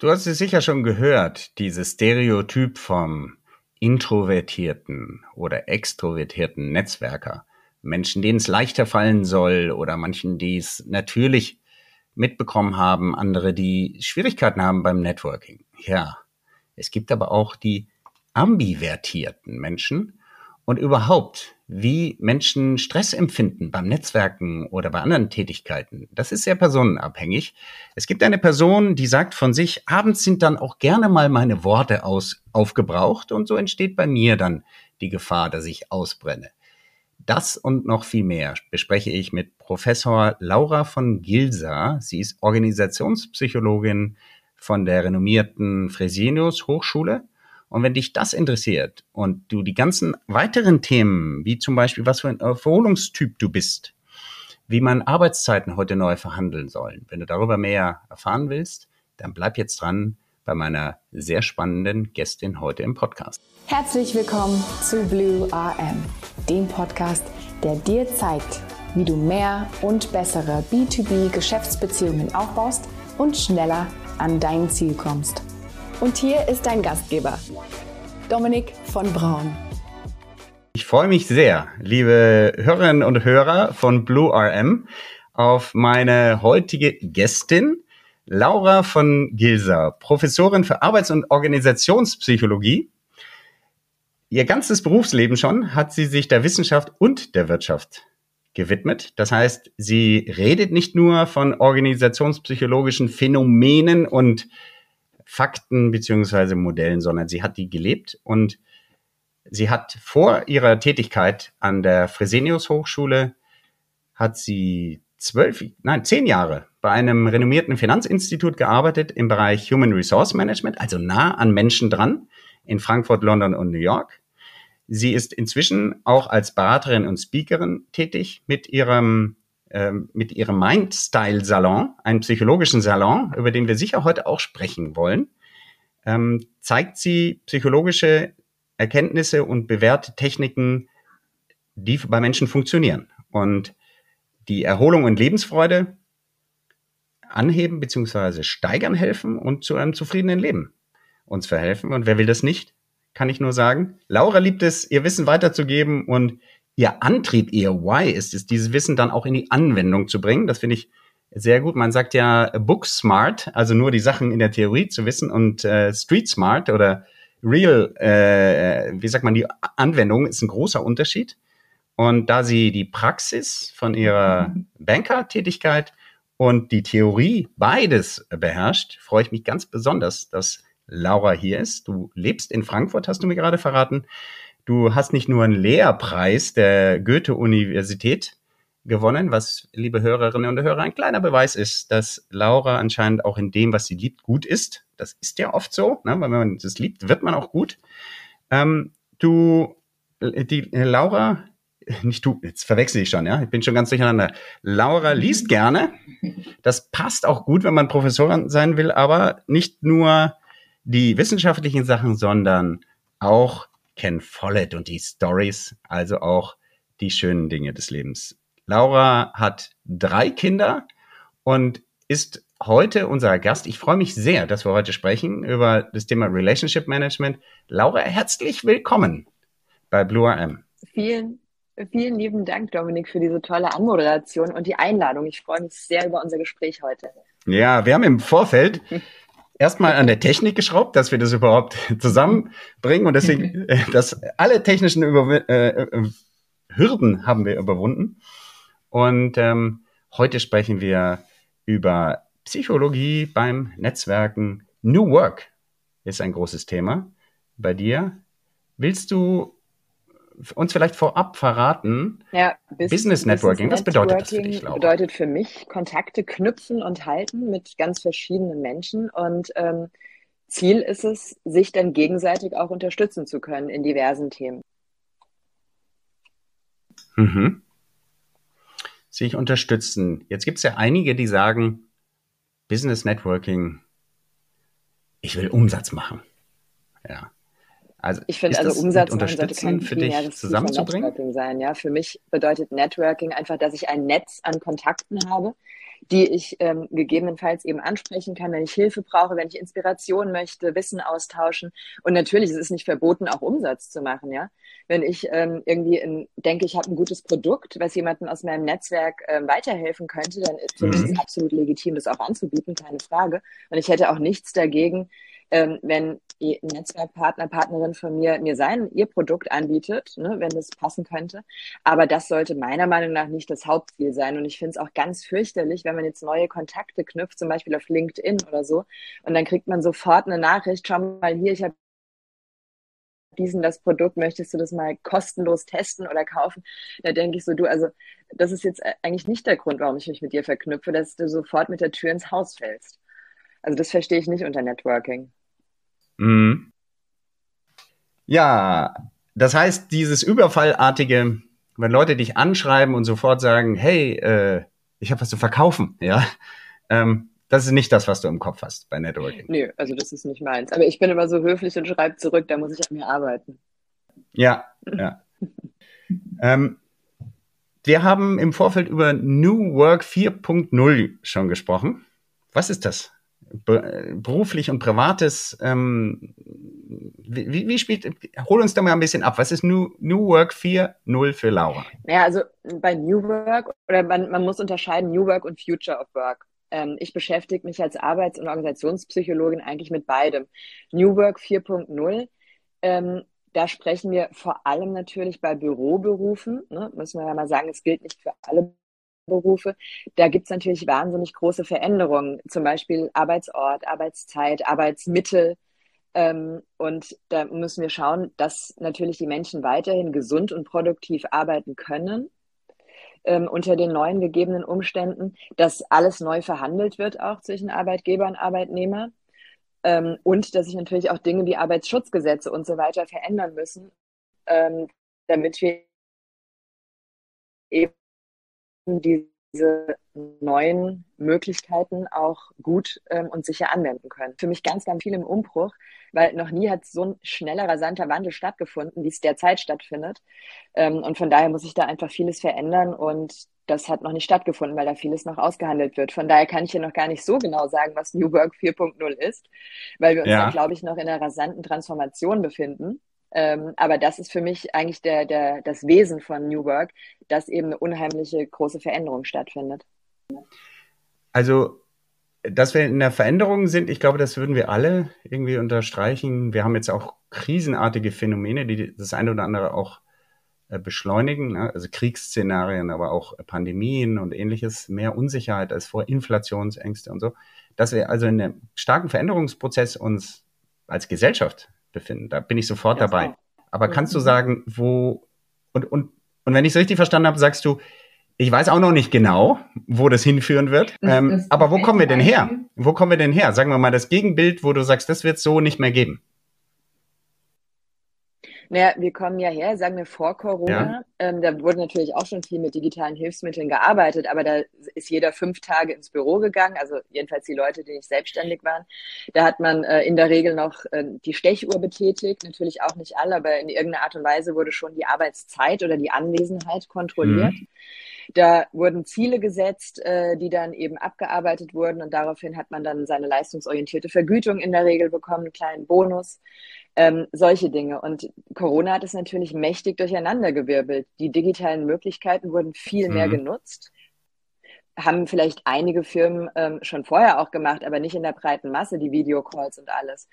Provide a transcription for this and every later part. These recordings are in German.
Du hast es sicher schon gehört, dieses Stereotyp vom introvertierten oder extrovertierten Netzwerker. Menschen, denen es leichter fallen soll oder manchen, die es natürlich mitbekommen haben, andere, die Schwierigkeiten haben beim Networking. Ja, es gibt aber auch die ambivertierten Menschen und überhaupt, wie Menschen Stress empfinden beim Netzwerken oder bei anderen Tätigkeiten. Das ist sehr personenabhängig. Es gibt eine Person, die sagt von sich, abends sind dann auch gerne mal meine Worte aus, aufgebraucht und so entsteht bei mir dann die Gefahr, dass ich ausbrenne. Das und noch viel mehr bespreche ich mit Professor Laura von Gilsa. Sie ist Organisationspsychologin von der renommierten Fresenius Hochschule. Und wenn dich das interessiert und du die ganzen weiteren Themen, wie zum Beispiel, was für ein Erholungstyp du bist, wie man Arbeitszeiten heute neu verhandeln sollen, wenn du darüber mehr erfahren willst, dann bleib jetzt dran bei meiner sehr spannenden Gästin heute im Podcast. Herzlich willkommen zu Blue RM, dem Podcast, der dir zeigt, wie du mehr und bessere B2B-Geschäftsbeziehungen aufbaust und schneller an dein Ziel kommst. Und hier ist dein Gastgeber, Dominik von Braun. Ich freue mich sehr, liebe Hörerinnen und Hörer von Blue RM, auf meine heutige Gästin, Laura von Gilser, Professorin für Arbeits- und Organisationspsychologie. Ihr ganzes Berufsleben schon hat sie sich der Wissenschaft und der Wirtschaft gewidmet. Das heißt, sie redet nicht nur von organisationspsychologischen Phänomenen und Fakten beziehungsweise Modellen, sondern sie hat die gelebt und sie hat vor ihrer Tätigkeit an der Fresenius Hochschule hat sie zwölf, nein, zehn Jahre bei einem renommierten Finanzinstitut gearbeitet im Bereich Human Resource Management, also nah an Menschen dran, in Frankfurt, London und New York. Sie ist inzwischen auch als Beraterin und Speakerin tätig mit ihrem mit ihrem Mindstyle Salon, einem psychologischen Salon, über den wir sicher heute auch sprechen wollen, ähm, zeigt sie psychologische Erkenntnisse und bewährte Techniken, die bei Menschen funktionieren. Und die Erholung und Lebensfreude anheben bzw. steigern helfen und zu einem zufriedenen Leben uns verhelfen. Und wer will das nicht? Kann ich nur sagen. Laura liebt es, ihr Wissen weiterzugeben und ihr Antrieb, ihr Why ist es, dieses Wissen dann auch in die Anwendung zu bringen. Das finde ich sehr gut. Man sagt ja Book Smart, also nur die Sachen in der Theorie zu wissen und äh, Street Smart oder Real, äh, wie sagt man, die Anwendung ist ein großer Unterschied. Und da sie die Praxis von ihrer. Banker-Tätigkeit und die Theorie beides beherrscht, freue ich mich ganz besonders, dass Laura hier ist. Du lebst in Frankfurt, hast du mir gerade verraten. Du hast nicht nur einen Lehrpreis der Goethe-Universität gewonnen, was, liebe Hörerinnen und Hörer, ein kleiner Beweis ist, dass Laura anscheinend auch in dem, was sie liebt, gut ist. Das ist ja oft so, ne? weil wenn man das liebt, wird man auch gut. Ähm, du, die Laura nicht du, jetzt verwechsel ich schon, ja, ich bin schon ganz durcheinander. Laura liest gerne. Das passt auch gut, wenn man Professorin sein will, aber nicht nur die wissenschaftlichen Sachen, sondern auch Ken Follett und die Stories, also auch die schönen Dinge des Lebens. Laura hat drei Kinder und ist heute unser Gast. Ich freue mich sehr, dass wir heute sprechen über das Thema Relationship Management. Laura, herzlich willkommen bei Blue RM. Vielen, Vielen lieben Dank, Dominik, für diese tolle Anmoderation und die Einladung. Ich freue mich sehr über unser Gespräch heute. Ja, wir haben im Vorfeld erstmal an der Technik geschraubt, dass wir das überhaupt zusammenbringen und deswegen, äh, dass alle technischen Über äh, äh, Hürden haben wir überwunden. Und ähm, heute sprechen wir über Psychologie beim Netzwerken. New Work ist ein großes Thema bei dir. Willst du uns vielleicht vorab verraten? Ja, Business, Business Networking, was bedeutet das für dich, Laura? bedeutet für mich Kontakte knüpfen und halten mit ganz verschiedenen Menschen und ähm, Ziel ist es, sich dann gegenseitig auch unterstützen zu können in diversen Themen. Mhm. Sich unterstützen. Jetzt gibt es ja einige, die sagen, Business Networking, ich will Umsatz machen. Ja. Also ich finde, also Umsatz unterstützen für dich zusammenzubringen sein. Ja, für mich bedeutet Networking einfach, dass ich ein Netz an Kontakten habe, die ich ähm, gegebenenfalls eben ansprechen kann, wenn ich Hilfe brauche, wenn ich Inspiration möchte, Wissen austauschen. Und natürlich ist es nicht verboten, auch Umsatz zu machen, ja. Wenn ich ähm, irgendwie in, denke, ich habe ein gutes Produkt, was jemandem aus meinem Netzwerk ähm, weiterhelfen könnte, dann ist mhm. es absolut legitim, das auch anzubieten, keine Frage. Und ich hätte auch nichts dagegen, ähm, wenn ein Netzwerkpartner, Partnerin von mir mir sein, ihr Produkt anbietet, ne, wenn das passen könnte. Aber das sollte meiner Meinung nach nicht das Hauptziel sein. Und ich finde es auch ganz fürchterlich, wenn man jetzt neue Kontakte knüpft, zum Beispiel auf LinkedIn oder so, und dann kriegt man sofort eine Nachricht, schau mal hier, ich habe diesen das Produkt, möchtest du das mal kostenlos testen oder kaufen? Da denke ich so, du, also das ist jetzt eigentlich nicht der Grund, warum ich mich mit dir verknüpfe, dass du sofort mit der Tür ins Haus fällst. Also das verstehe ich nicht unter Networking. Mhm. Ja, das heißt, dieses Überfallartige, wenn Leute dich anschreiben und sofort sagen, hey, äh, ich habe was zu verkaufen, ja, ähm, das ist nicht das, was du im Kopf hast bei Networking. Nee, also das ist nicht meins. Aber ich bin immer so höflich und schreibe zurück, da muss ich an mir arbeiten. Ja, ja. ähm, wir haben im Vorfeld über New Work 4.0 schon gesprochen. Was ist das? Beruflich und privates, ähm, wie, wie spielt, hol uns da mal ein bisschen ab. Was ist New, New Work 4.0 für Laura? Ja, also bei New Work, oder man, man muss unterscheiden New Work und Future of Work. Ähm, ich beschäftige mich als Arbeits- und Organisationspsychologin eigentlich mit beidem. New Work 4.0, ähm, da sprechen wir vor allem natürlich bei Büroberufen, ne, müssen wir ja mal sagen, es gilt nicht für alle Berufe, da gibt es natürlich wahnsinnig große Veränderungen, zum Beispiel Arbeitsort, Arbeitszeit, Arbeitsmittel. Ähm, und da müssen wir schauen, dass natürlich die Menschen weiterhin gesund und produktiv arbeiten können ähm, unter den neuen gegebenen Umständen, dass alles neu verhandelt wird auch zwischen Arbeitgeber und Arbeitnehmer ähm, und dass sich natürlich auch Dinge wie Arbeitsschutzgesetze und so weiter verändern müssen, ähm, damit wir eben diese neuen Möglichkeiten auch gut ähm, und sicher anwenden können. Für mich ganz, ganz viel im Umbruch, weil noch nie hat so ein schneller, rasanter Wandel stattgefunden, wie es derzeit stattfindet. Ähm, und von daher muss sich da einfach vieles verändern und das hat noch nicht stattgefunden, weil da vieles noch ausgehandelt wird. Von daher kann ich hier noch gar nicht so genau sagen, was New Work 4.0 ist, weil wir uns ja. da, glaube ich, noch in einer rasanten Transformation befinden. Ähm, aber das ist für mich eigentlich der, der, das Wesen von New Work, dass eben eine unheimliche große Veränderung stattfindet. Also, dass wir in der Veränderung sind, ich glaube, das würden wir alle irgendwie unterstreichen. Wir haben jetzt auch krisenartige Phänomene, die das eine oder andere auch äh, beschleunigen, ne? also Kriegsszenarien, aber auch Pandemien und ähnliches, mehr Unsicherheit als vor, Inflationsängste und so, dass wir also in einem starken Veränderungsprozess uns als Gesellschaft befinden. Da bin ich sofort ja, dabei. Aber mhm. kannst du sagen, wo und, und, und wenn ich es richtig verstanden habe, sagst du, ich weiß auch noch nicht genau, wo das hinführen wird. Ähm, das aber wo kommen wir denn her? Wo kommen wir denn her? Sagen wir mal das Gegenbild, wo du sagst, das wird es so nicht mehr geben. Naja, wir kommen ja her, sagen wir vor Corona. Ja. Ähm, da wurde natürlich auch schon viel mit digitalen Hilfsmitteln gearbeitet, aber da ist jeder fünf Tage ins Büro gegangen, also jedenfalls die Leute, die nicht selbstständig waren. Da hat man äh, in der Regel noch äh, die Stechuhr betätigt, natürlich auch nicht alle, aber in irgendeiner Art und Weise wurde schon die Arbeitszeit oder die Anwesenheit kontrolliert. Mhm. Da wurden Ziele gesetzt, äh, die dann eben abgearbeitet wurden und daraufhin hat man dann seine leistungsorientierte Vergütung in der Regel bekommen, einen kleinen Bonus. Ähm, solche Dinge. Und Corona hat es natürlich mächtig durcheinandergewirbelt. Die digitalen Möglichkeiten wurden viel mhm. mehr genutzt haben vielleicht einige Firmen ähm, schon vorher auch gemacht, aber nicht in der breiten Masse, die Videocalls und alles.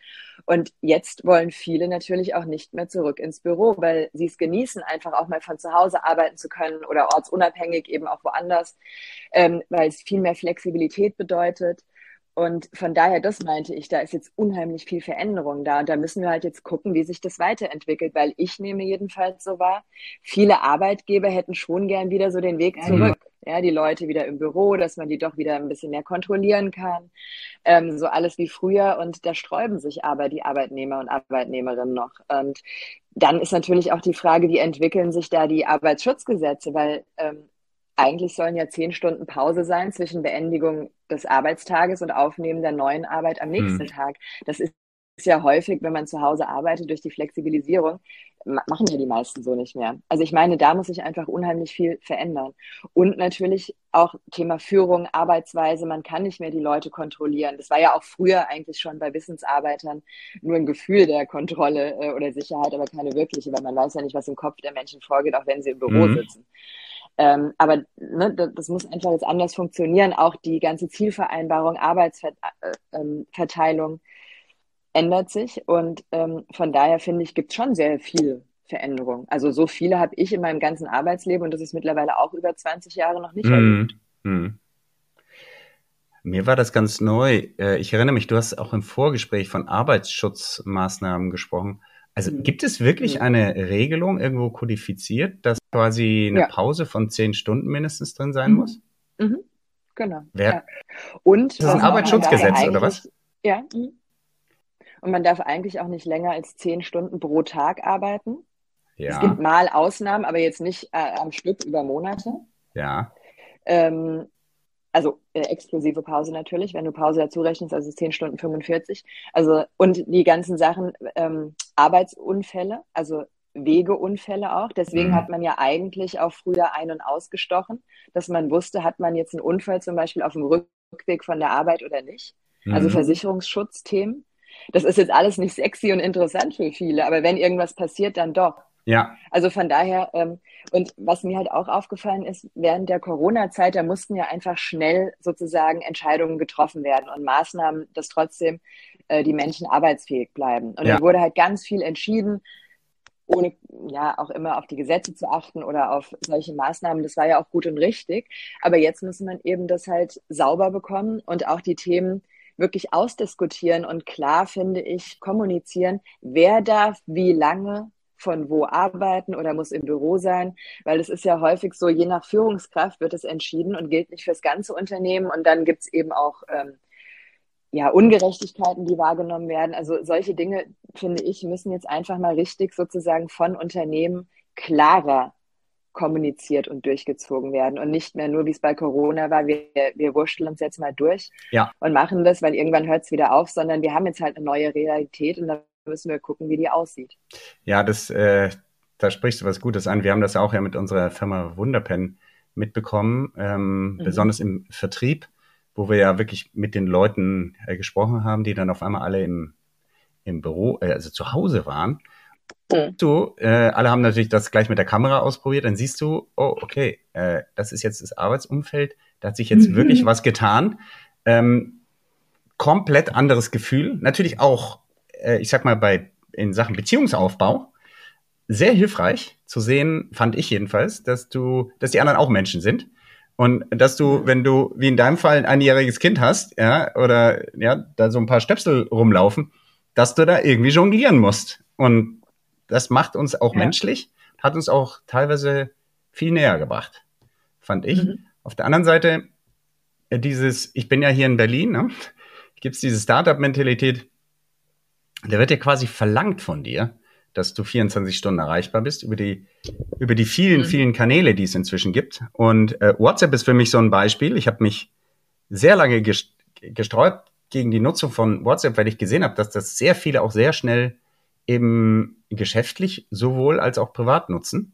Und jetzt wollen viele natürlich auch nicht mehr zurück ins Büro, weil sie es genießen, einfach auch mal von zu Hause arbeiten zu können oder ortsunabhängig eben auch woanders, ähm, weil es viel mehr Flexibilität bedeutet. Und von daher, das meinte ich, da ist jetzt unheimlich viel Veränderung da. Und da müssen wir halt jetzt gucken, wie sich das weiterentwickelt, weil ich nehme jedenfalls so wahr, viele Arbeitgeber hätten schon gern wieder so den Weg zurück. Ja, die Leute wieder im Büro, dass man die doch wieder ein bisschen mehr kontrollieren kann. Ähm, so alles wie früher. Und da sträuben sich aber die Arbeitnehmer und Arbeitnehmerinnen noch. Und dann ist natürlich auch die Frage, wie entwickeln sich da die Arbeitsschutzgesetze, weil ähm, eigentlich sollen ja zehn Stunden Pause sein zwischen Beendigung des Arbeitstages und Aufnehmen der neuen Arbeit am nächsten mhm. Tag. Das ist ja häufig, wenn man zu Hause arbeitet, durch die Flexibilisierung, machen ja die meisten so nicht mehr. Also ich meine, da muss sich einfach unheimlich viel verändern. Und natürlich auch Thema Führung, Arbeitsweise, man kann nicht mehr die Leute kontrollieren. Das war ja auch früher eigentlich schon bei Wissensarbeitern nur ein Gefühl der Kontrolle äh, oder Sicherheit, aber keine wirkliche, weil man weiß ja nicht, was im Kopf der Menschen vorgeht, auch wenn sie im Büro mhm. sitzen. Ähm, aber ne, das muss einfach jetzt anders funktionieren. Auch die ganze Zielvereinbarung, Arbeitsverteilung äh, ähm, ändert sich. Und ähm, von daher finde ich, gibt es schon sehr viel Veränderung. Also so viele habe ich in meinem ganzen Arbeitsleben und das ist mittlerweile auch über 20 Jahre noch nicht mm, erlebt. Mm. Mir war das ganz neu. Äh, ich erinnere mich, du hast auch im Vorgespräch von Arbeitsschutzmaßnahmen gesprochen. Also mhm. gibt es wirklich mhm. eine Regelung irgendwo kodifiziert, dass quasi eine ja. Pause von zehn Stunden mindestens drin sein mhm. muss? Mhm. Genau. Wer? Ja. Und das ist ein Arbeitsschutzgesetz oder was? Ja. Mhm. Und man darf eigentlich auch nicht länger als zehn Stunden pro Tag arbeiten. Ja. Es gibt mal Ausnahmen, aber jetzt nicht äh, am Stück über Monate. Ja. Ähm, also äh, exklusive Pause natürlich, wenn du Pause dazu rechnest, also 10 Stunden 45. Also und die ganzen Sachen, ähm, Arbeitsunfälle, also Wegeunfälle auch. Deswegen mhm. hat man ja eigentlich auch früher ein- und ausgestochen, dass man wusste, hat man jetzt einen Unfall zum Beispiel auf dem Rückweg von der Arbeit oder nicht. Also mhm. Also Versicherungsschutzthemen. Das ist jetzt alles nicht sexy und interessant für viele, aber wenn irgendwas passiert, dann doch. Ja. Also von daher, ähm, und was mir halt auch aufgefallen ist, während der Corona-Zeit, da mussten ja einfach schnell sozusagen Entscheidungen getroffen werden und Maßnahmen, dass trotzdem äh, die Menschen arbeitsfähig bleiben. Und ja. da wurde halt ganz viel entschieden, ohne ja auch immer auf die Gesetze zu achten oder auf solche Maßnahmen. Das war ja auch gut und richtig. Aber jetzt muss man eben das halt sauber bekommen und auch die Themen wirklich ausdiskutieren und klar, finde ich, kommunizieren, wer darf wie lange von wo arbeiten oder muss im Büro sein, weil es ist ja häufig so, je nach Führungskraft wird es entschieden und gilt nicht fürs ganze Unternehmen und dann gibt es eben auch ähm, ja, Ungerechtigkeiten, die wahrgenommen werden. Also solche Dinge, finde ich, müssen jetzt einfach mal richtig sozusagen von Unternehmen klarer kommuniziert und durchgezogen werden und nicht mehr nur, wie es bei Corona war, wir, wir wurschteln uns jetzt mal durch ja. und machen das, weil irgendwann hört es wieder auf, sondern wir haben jetzt halt eine neue Realität und dann müssen wir gucken, wie die aussieht. Ja, das, äh, da sprichst du was Gutes an. Wir haben das auch ja mit unserer Firma Wunderpen mitbekommen, ähm, mhm. besonders im Vertrieb, wo wir ja wirklich mit den Leuten äh, gesprochen haben, die dann auf einmal alle im, im Büro, äh, also zu Hause waren. Mhm. Du, äh, alle haben natürlich das gleich mit der Kamera ausprobiert, dann siehst du, oh, okay, äh, das ist jetzt das Arbeitsumfeld, da hat sich jetzt mhm. wirklich was getan. Ähm, komplett anderes Gefühl. Natürlich auch äh, ich sag mal, bei in Sachen Beziehungsaufbau sehr hilfreich zu sehen, fand ich jedenfalls, dass du, dass die anderen auch Menschen sind. Und dass du, wenn du, wie in deinem Fall, ein einjähriges Kind hast, ja, oder ja, da so ein paar Stöpsel rumlaufen, dass du da irgendwie jonglieren musst. Und das macht uns auch ja. menschlich, hat uns auch teilweise viel näher gebracht, fand ich. Mhm. Auf der anderen Seite, äh, dieses, ich bin ja hier in Berlin, ne, gibt es diese Startup-Mentalität, der wird ja quasi verlangt von dir, dass du 24 Stunden erreichbar bist über die, über die vielen, mhm. vielen Kanäle, die es inzwischen gibt. Und äh, WhatsApp ist für mich so ein Beispiel. Ich habe mich sehr lange gesträubt gegen die Nutzung von WhatsApp, weil ich gesehen habe, dass das sehr viele auch sehr schnell eben geschäftlich sowohl als auch privat nutzen.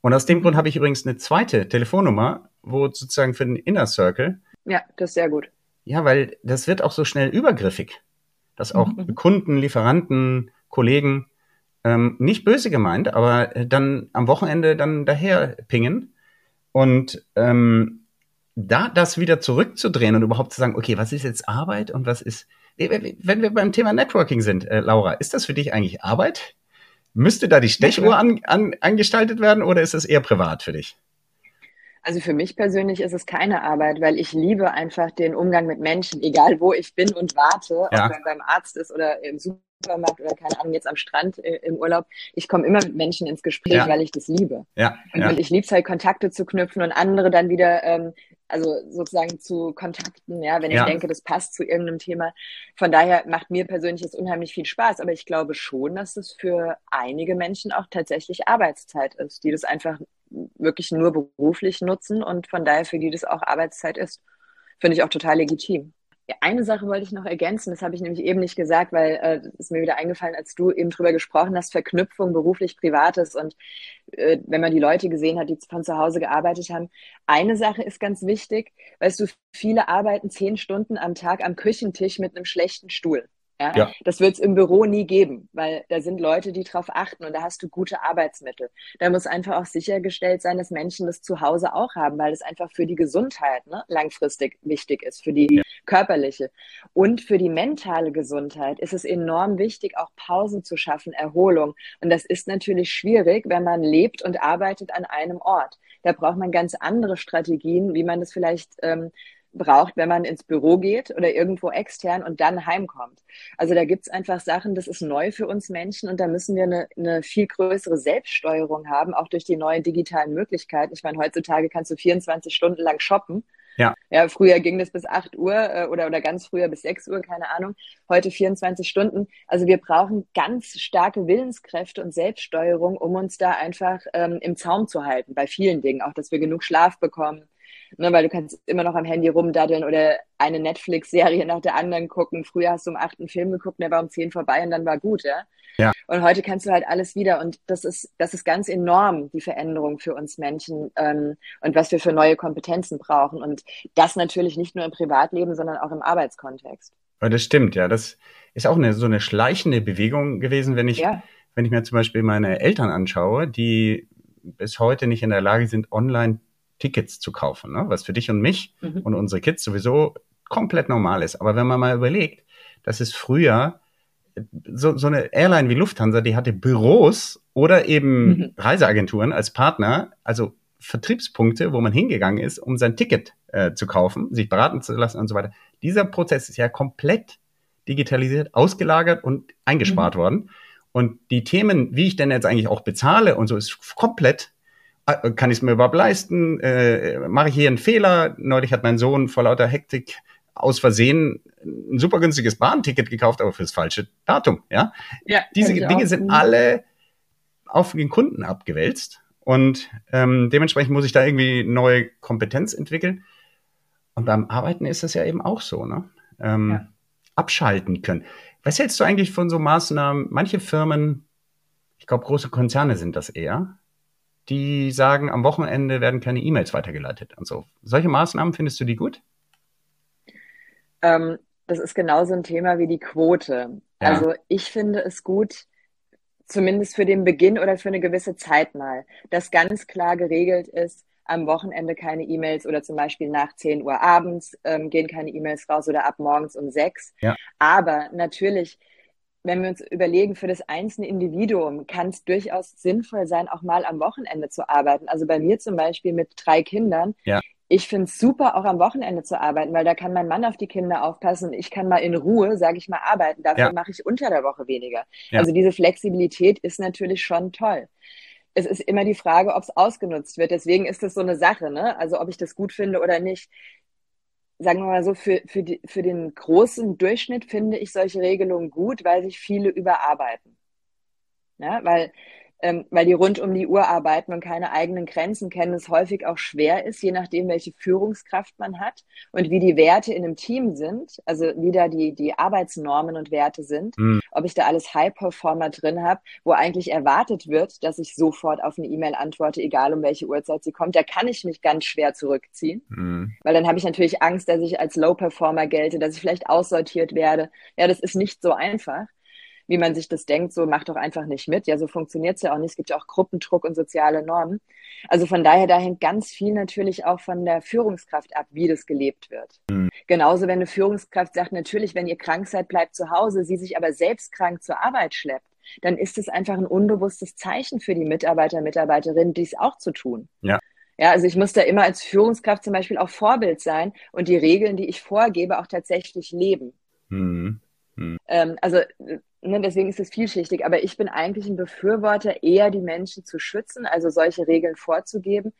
Und aus dem Grund habe ich übrigens eine zweite Telefonnummer, wo sozusagen für den Inner Circle. Ja, das ist sehr gut. Ja, weil das wird auch so schnell übergriffig dass auch mhm. Kunden, Lieferanten, Kollegen ähm, nicht böse gemeint, aber äh, dann am Wochenende dann daher pingen und ähm, da das wieder zurückzudrehen und überhaupt zu sagen, okay, was ist jetzt Arbeit und was ist, wenn wir beim Thema Networking sind, äh, Laura, ist das für dich eigentlich Arbeit? Müsste da die Stechuhr an, an, angestaltet werden oder ist es eher privat für dich? Also für mich persönlich ist es keine Arbeit, weil ich liebe einfach den Umgang mit Menschen, egal wo ich bin und warte, ja. ob er beim Arzt ist oder im Supermarkt oder keine Ahnung, jetzt am Strand äh, im Urlaub. Ich komme immer mit Menschen ins Gespräch, ja. weil ich das liebe. Ja. Und, ja. und ich liebe es halt, Kontakte zu knüpfen und andere dann wieder, ähm, also sozusagen zu kontakten, ja, wenn ich denke, das passt zu irgendeinem Thema. Von daher macht mir persönlich das unheimlich viel Spaß, aber ich glaube schon, dass es für einige Menschen auch tatsächlich Arbeitszeit ist, die das einfach wirklich nur beruflich nutzen und von daher für die das auch Arbeitszeit ist. Finde ich auch total legitim. eine Sache wollte ich noch ergänzen, das habe ich nämlich eben nicht gesagt, weil äh, ist mir wieder eingefallen, als du eben drüber gesprochen hast, Verknüpfung beruflich Privates und äh, wenn man die Leute gesehen hat, die von zu Hause gearbeitet haben. Eine Sache ist ganz wichtig, weißt du, viele arbeiten zehn Stunden am Tag am Küchentisch mit einem schlechten Stuhl. Ja? ja. Das wird es im Büro nie geben, weil da sind Leute, die drauf achten und da hast du gute Arbeitsmittel. Da muss einfach auch sichergestellt sein, dass Menschen das zu Hause auch haben, weil es einfach für die Gesundheit ne, langfristig wichtig ist, für die ja. körperliche. Und für die mentale Gesundheit ist es enorm wichtig, auch Pausen zu schaffen, Erholung. Und das ist natürlich schwierig, wenn man lebt und arbeitet an einem Ort. Da braucht man ganz andere Strategien, wie man das vielleicht ähm, braucht, wenn man ins Büro geht oder irgendwo extern und dann heimkommt. Also da gibt's einfach Sachen, das ist neu für uns Menschen und da müssen wir eine, eine viel größere Selbststeuerung haben, auch durch die neuen digitalen Möglichkeiten. Ich meine, heutzutage kannst du 24 Stunden lang shoppen. Ja. ja, früher ging das bis 8 Uhr äh, oder, oder ganz früher bis 6 Uhr, keine Ahnung. Heute 24 Stunden. Also wir brauchen ganz starke Willenskräfte und Selbststeuerung, um uns da einfach ähm, im Zaum zu halten, bei vielen Dingen. Auch, dass wir genug Schlaf bekommen, Ne, weil du kannst immer noch am Handy rumdaddeln oder eine Netflix-Serie nach der anderen gucken. Früher hast du um acht einen Film geguckt, der war um zehn vorbei und dann war gut, ja. Ja. Und heute kannst du halt alles wieder. Und das ist, das ist ganz enorm, die Veränderung für uns Menschen ähm, und was wir für neue Kompetenzen brauchen. Und das natürlich nicht nur im Privatleben, sondern auch im Arbeitskontext. Das stimmt, ja. Das ist auch eine, so eine schleichende Bewegung gewesen, wenn ich, ja. wenn ich mir zum Beispiel meine Eltern anschaue, die bis heute nicht in der Lage sind, online Tickets zu kaufen, ne? was für dich und mich mhm. und unsere Kids sowieso komplett normal ist. Aber wenn man mal überlegt, dass es früher so, so eine Airline wie Lufthansa, die hatte Büros oder eben mhm. Reiseagenturen als Partner, also Vertriebspunkte, wo man hingegangen ist, um sein Ticket äh, zu kaufen, sich beraten zu lassen und so weiter. Dieser Prozess ist ja komplett digitalisiert, ausgelagert und eingespart mhm. worden. Und die Themen, wie ich denn jetzt eigentlich auch bezahle und so, ist komplett kann ich es mir überhaupt leisten? Äh, Mache ich hier einen Fehler? Neulich hat mein Sohn vor lauter Hektik aus Versehen ein super günstiges Bahnticket gekauft, aber fürs falsche Datum. Ja, ja diese Dinge sind alle auf den Kunden abgewälzt und ähm, dementsprechend muss ich da irgendwie neue Kompetenz entwickeln. Und beim Arbeiten ist das ja eben auch so, ne? Ähm, ja. Abschalten können. Was hältst du eigentlich von so Maßnahmen? Manche Firmen, ich glaube, große Konzerne sind das eher, die sagen, am Wochenende werden keine E-Mails weitergeleitet und so. Solche Maßnahmen findest du die gut? Ähm, das ist genauso ein Thema wie die Quote. Ja. Also ich finde es gut, zumindest für den Beginn oder für eine gewisse Zeit mal, dass ganz klar geregelt ist, am Wochenende keine E-Mails oder zum Beispiel nach 10 Uhr abends ähm, gehen keine E-Mails raus oder ab morgens um 6. Ja. Aber natürlich wenn wir uns überlegen, für das einzelne Individuum kann es durchaus sinnvoll sein, auch mal am Wochenende zu arbeiten. Also bei mir zum Beispiel mit drei Kindern. Ja. Ich finde es super, auch am Wochenende zu arbeiten, weil da kann mein Mann auf die Kinder aufpassen ich kann mal in Ruhe, sage ich mal, arbeiten. Dafür ja. mache ich unter der Woche weniger. Ja. Also diese Flexibilität ist natürlich schon toll. Es ist immer die Frage, ob es ausgenutzt wird. Deswegen ist das so eine Sache, ne? Also ob ich das gut finde oder nicht sagen wir mal so, für, für, die, für den großen Durchschnitt finde ich solche Regelungen gut, weil sich viele überarbeiten. Ja, weil ähm, weil die rund um die Uhr arbeiten und keine eigenen Grenzen kennen, es häufig auch schwer ist, je nachdem, welche Führungskraft man hat und wie die Werte in einem Team sind, also wie da die, die Arbeitsnormen und Werte sind, mhm. ob ich da alles High-Performer drin habe, wo eigentlich erwartet wird, dass ich sofort auf eine E-Mail antworte, egal um welche Uhrzeit sie kommt, da kann ich mich ganz schwer zurückziehen, mhm. weil dann habe ich natürlich Angst, dass ich als Low-Performer gelte, dass ich vielleicht aussortiert werde. Ja, das ist nicht so einfach wie man sich das denkt, so macht doch einfach nicht mit. Ja, so funktioniert es ja auch nicht. Es gibt ja auch Gruppendruck und soziale Normen. Also von daher, da hängt ganz viel natürlich auch von der Führungskraft ab, wie das gelebt wird. Mhm. Genauso, wenn eine Führungskraft sagt, natürlich, wenn ihr krank seid, bleibt zu Hause, sie sich aber selbst krank zur Arbeit schleppt, dann ist es einfach ein unbewusstes Zeichen für die Mitarbeiter, Mitarbeiterinnen, dies auch zu tun. Ja. Ja, also ich muss da immer als Führungskraft zum Beispiel auch Vorbild sein und die Regeln, die ich vorgebe, auch tatsächlich leben. Mhm. Mhm. Ähm, also ne, deswegen ist es vielschichtig. Aber ich bin eigentlich ein Befürworter, eher die Menschen zu schützen, also solche Regeln vorzugeben.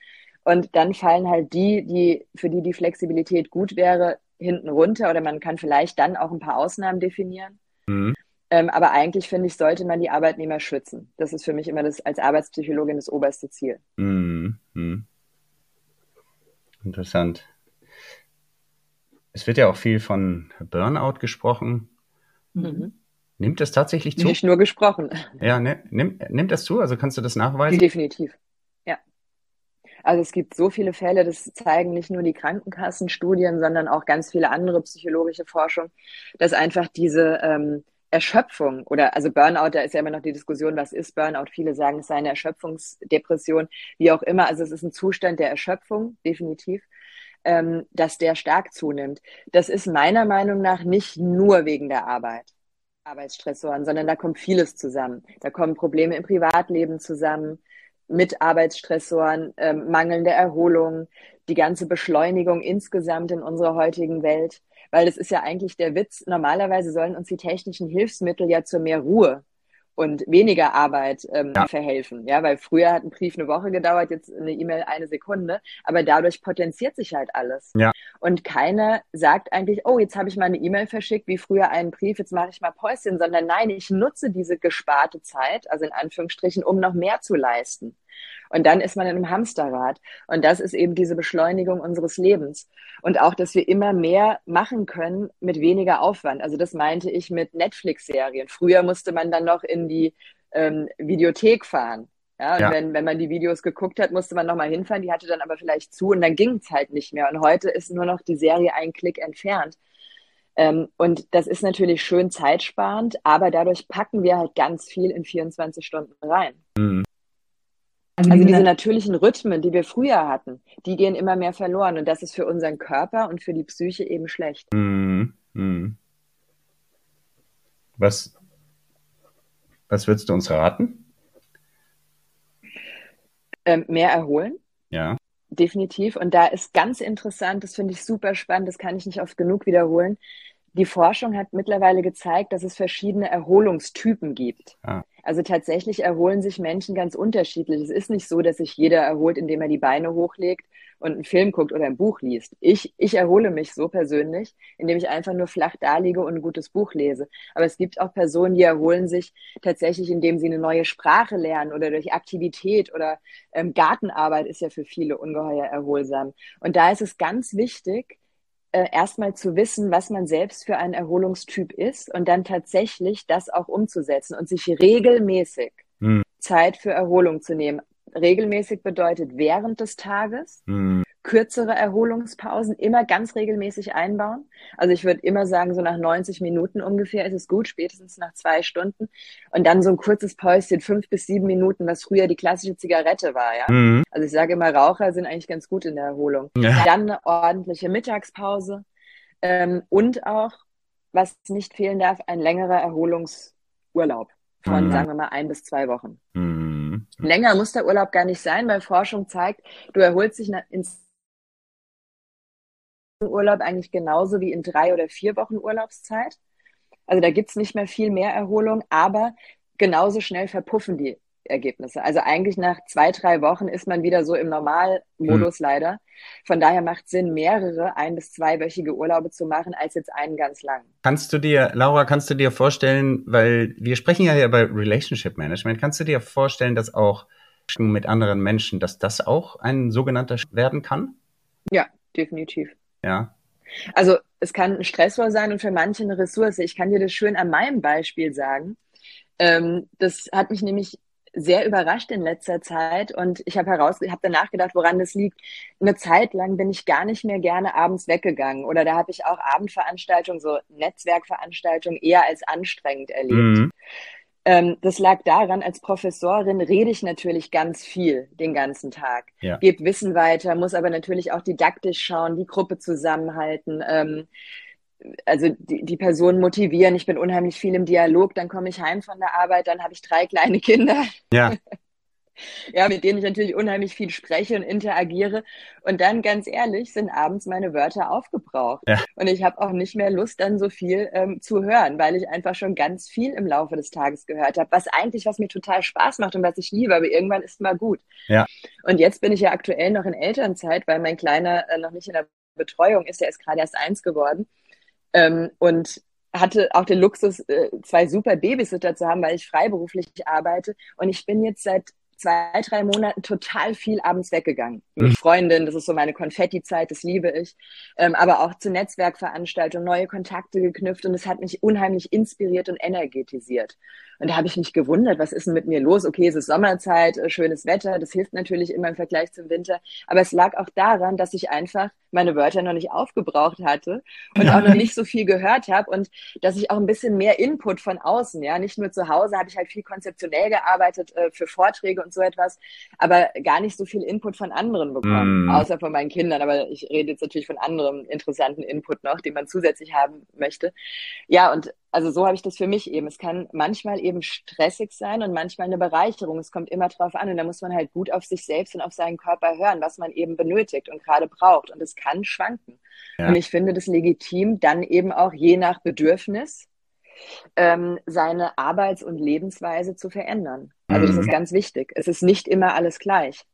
Und dann fallen halt die, die, für die die Flexibilität gut wäre, hinten runter oder man kann vielleicht dann auch ein paar Ausnahmen definieren. Mhm. Ähm, aber eigentlich finde ich, sollte man die Arbeitnehmer schützen. Das ist für mich immer das als Arbeitspsychologin das oberste Ziel. Mhm. Interessant. Es wird ja auch viel von Burnout gesprochen. Mhm. Nimmt das tatsächlich zu? Nicht nur gesprochen. Ja, ne, nimmt, nimmt das zu? Also kannst du das nachweisen? Definitiv. Ja. Also es gibt so viele Fälle, das zeigen nicht nur die Krankenkassenstudien, sondern auch ganz viele andere psychologische Forschung, dass einfach diese ähm, Erschöpfung oder also Burnout, da ist ja immer noch die Diskussion, was ist Burnout? Viele sagen, es sei eine Erschöpfungsdepression, wie auch immer. Also es ist ein Zustand der Erschöpfung, definitiv, ähm, dass der stark zunimmt. Das ist meiner Meinung nach nicht nur wegen der Arbeit. Arbeitsstressoren, sondern da kommt vieles zusammen. Da kommen Probleme im Privatleben zusammen, mit Arbeitsstressoren, ähm, mangelnde Erholung, die ganze Beschleunigung insgesamt in unserer heutigen Welt. Weil das ist ja eigentlich der Witz. Normalerweise sollen uns die technischen Hilfsmittel ja zu mehr Ruhe und weniger Arbeit ähm, ja. verhelfen. Ja, weil früher hat ein Brief eine Woche gedauert, jetzt eine E-Mail eine Sekunde, aber dadurch potenziert sich halt alles. Ja. Und keiner sagt eigentlich, oh, jetzt habe ich mal eine E-Mail verschickt, wie früher einen Brief, jetzt mache ich mal Päuschen, sondern nein, ich nutze diese gesparte Zeit, also in Anführungsstrichen, um noch mehr zu leisten. Und dann ist man in einem Hamsterrad. Und das ist eben diese Beschleunigung unseres Lebens. Und auch, dass wir immer mehr machen können mit weniger Aufwand. Also das meinte ich mit Netflix-Serien. Früher musste man dann noch in die ähm, Videothek fahren. Ja, und ja. Wenn, wenn man die Videos geguckt hat, musste man nochmal hinfahren. Die hatte dann aber vielleicht zu und dann ging es halt nicht mehr. Und heute ist nur noch die Serie ein Klick entfernt. Ähm, und das ist natürlich schön zeitsparend, aber dadurch packen wir halt ganz viel in 24 Stunden rein. Mhm. Also, diese natürlichen Rhythmen, die wir früher hatten, die gehen immer mehr verloren. Und das ist für unseren Körper und für die Psyche eben schlecht. Mhm. Mhm. Was, was würdest du uns raten? Ähm, mehr erholen. Ja. Definitiv. Und da ist ganz interessant, das finde ich super spannend, das kann ich nicht oft genug wiederholen. Die Forschung hat mittlerweile gezeigt, dass es verschiedene Erholungstypen gibt. Ah. Also tatsächlich erholen sich Menschen ganz unterschiedlich. Es ist nicht so, dass sich jeder erholt, indem er die Beine hochlegt und einen Film guckt oder ein Buch liest. Ich, ich erhole mich so persönlich, indem ich einfach nur flach daliege und ein gutes Buch lese. Aber es gibt auch Personen, die erholen sich tatsächlich, indem sie eine neue Sprache lernen oder durch Aktivität oder ähm, Gartenarbeit ist ja für viele ungeheuer erholsam. Und da ist es ganz wichtig, äh, erstmal zu wissen, was man selbst für ein Erholungstyp ist und dann tatsächlich das auch umzusetzen und sich regelmäßig mhm. Zeit für Erholung zu nehmen. Regelmäßig bedeutet während des Tages, mhm kürzere Erholungspausen immer ganz regelmäßig einbauen. Also ich würde immer sagen, so nach 90 Minuten ungefähr ist es gut, spätestens nach zwei Stunden. Und dann so ein kurzes Päuschen, fünf bis sieben Minuten, was früher die klassische Zigarette war, ja. Mhm. Also ich sage immer, Raucher sind eigentlich ganz gut in der Erholung. Ja. Dann eine ordentliche Mittagspause ähm, und auch, was nicht fehlen darf, ein längerer Erholungsurlaub von, mhm. sagen wir mal, ein bis zwei Wochen. Mhm. Länger muss der Urlaub gar nicht sein, weil Forschung zeigt, du erholst dich ins Urlaub eigentlich genauso wie in drei oder vier Wochen Urlaubszeit. Also da gibt es nicht mehr viel mehr Erholung, aber genauso schnell verpuffen die Ergebnisse. Also eigentlich nach zwei, drei Wochen ist man wieder so im Normalmodus hm. leider. Von daher macht es Sinn, mehrere ein- bis zweiwöchige Urlaube zu machen, als jetzt einen ganz lang. Kannst du dir, Laura, kannst du dir vorstellen, weil wir sprechen ja hier über Relationship Management, kannst du dir vorstellen, dass auch mit anderen Menschen, dass das auch ein sogenannter werden kann? Ja, definitiv. Ja. Also es kann ein Stressor sein und für manche eine Ressource. Ich kann dir das schön an meinem Beispiel sagen. Ähm, das hat mich nämlich sehr überrascht in letzter Zeit und ich habe heraus, habe danach gedacht, woran das liegt. Eine Zeit lang bin ich gar nicht mehr gerne abends weggegangen oder da habe ich auch Abendveranstaltungen, so Netzwerkveranstaltungen eher als anstrengend erlebt. Mhm. Ähm, das lag daran, als Professorin rede ich natürlich ganz viel den ganzen Tag, ja. gebe Wissen weiter, muss aber natürlich auch didaktisch schauen, die Gruppe zusammenhalten, ähm, also die, die Person motivieren. Ich bin unheimlich viel im Dialog, dann komme ich heim von der Arbeit, dann habe ich drei kleine Kinder. Ja. ja, mit denen ich natürlich unheimlich viel spreche und interagiere. Und dann, ganz ehrlich, sind abends meine Wörter aufgebraucht. Ja. Und ich habe auch nicht mehr Lust, dann so viel ähm, zu hören, weil ich einfach schon ganz viel im Laufe des Tages gehört habe, was eigentlich, was mir total Spaß macht und was ich liebe, aber irgendwann ist mal gut. Ja. Und jetzt bin ich ja aktuell noch in Elternzeit, weil mein Kleiner äh, noch nicht in der Betreuung ist, er ist gerade erst eins geworden. Ähm, und hatte auch den Luxus, äh, zwei super Babysitter zu haben, weil ich freiberuflich arbeite. Und ich bin jetzt seit zwei, drei Monaten total viel abends weggegangen. Mit mhm. Freundinnen, das ist so meine Konfetti-Zeit, das liebe ich. Ähm, aber auch zu Netzwerkveranstaltungen, neue Kontakte geknüpft und es hat mich unheimlich inspiriert und energetisiert. Und da habe ich mich gewundert, was ist denn mit mir los? Okay, es ist Sommerzeit, äh, schönes Wetter, das hilft natürlich immer im Vergleich zum Winter. Aber es lag auch daran, dass ich einfach meine Wörter noch nicht aufgebraucht hatte und ja. auch noch nicht so viel gehört habe und dass ich auch ein bisschen mehr Input von außen, ja, nicht nur zu Hause habe ich halt viel konzeptionell gearbeitet äh, für Vorträge und so etwas, aber gar nicht so viel Input von anderen bekommen, mm. außer von meinen Kindern. Aber ich rede jetzt natürlich von anderem interessanten Input noch, den man zusätzlich haben möchte. Ja, und also so habe ich das für mich eben. Es kann manchmal eben stressig sein und manchmal eine Bereicherung. Es kommt immer drauf an und da muss man halt gut auf sich selbst und auf seinen Körper hören, was man eben benötigt und gerade braucht. Und es kann schwanken. Ja. Und ich finde das legitim, dann eben auch je nach Bedürfnis ähm, seine Arbeits- und Lebensweise zu verändern. Also das ist mhm. ganz wichtig. Es ist nicht immer alles gleich.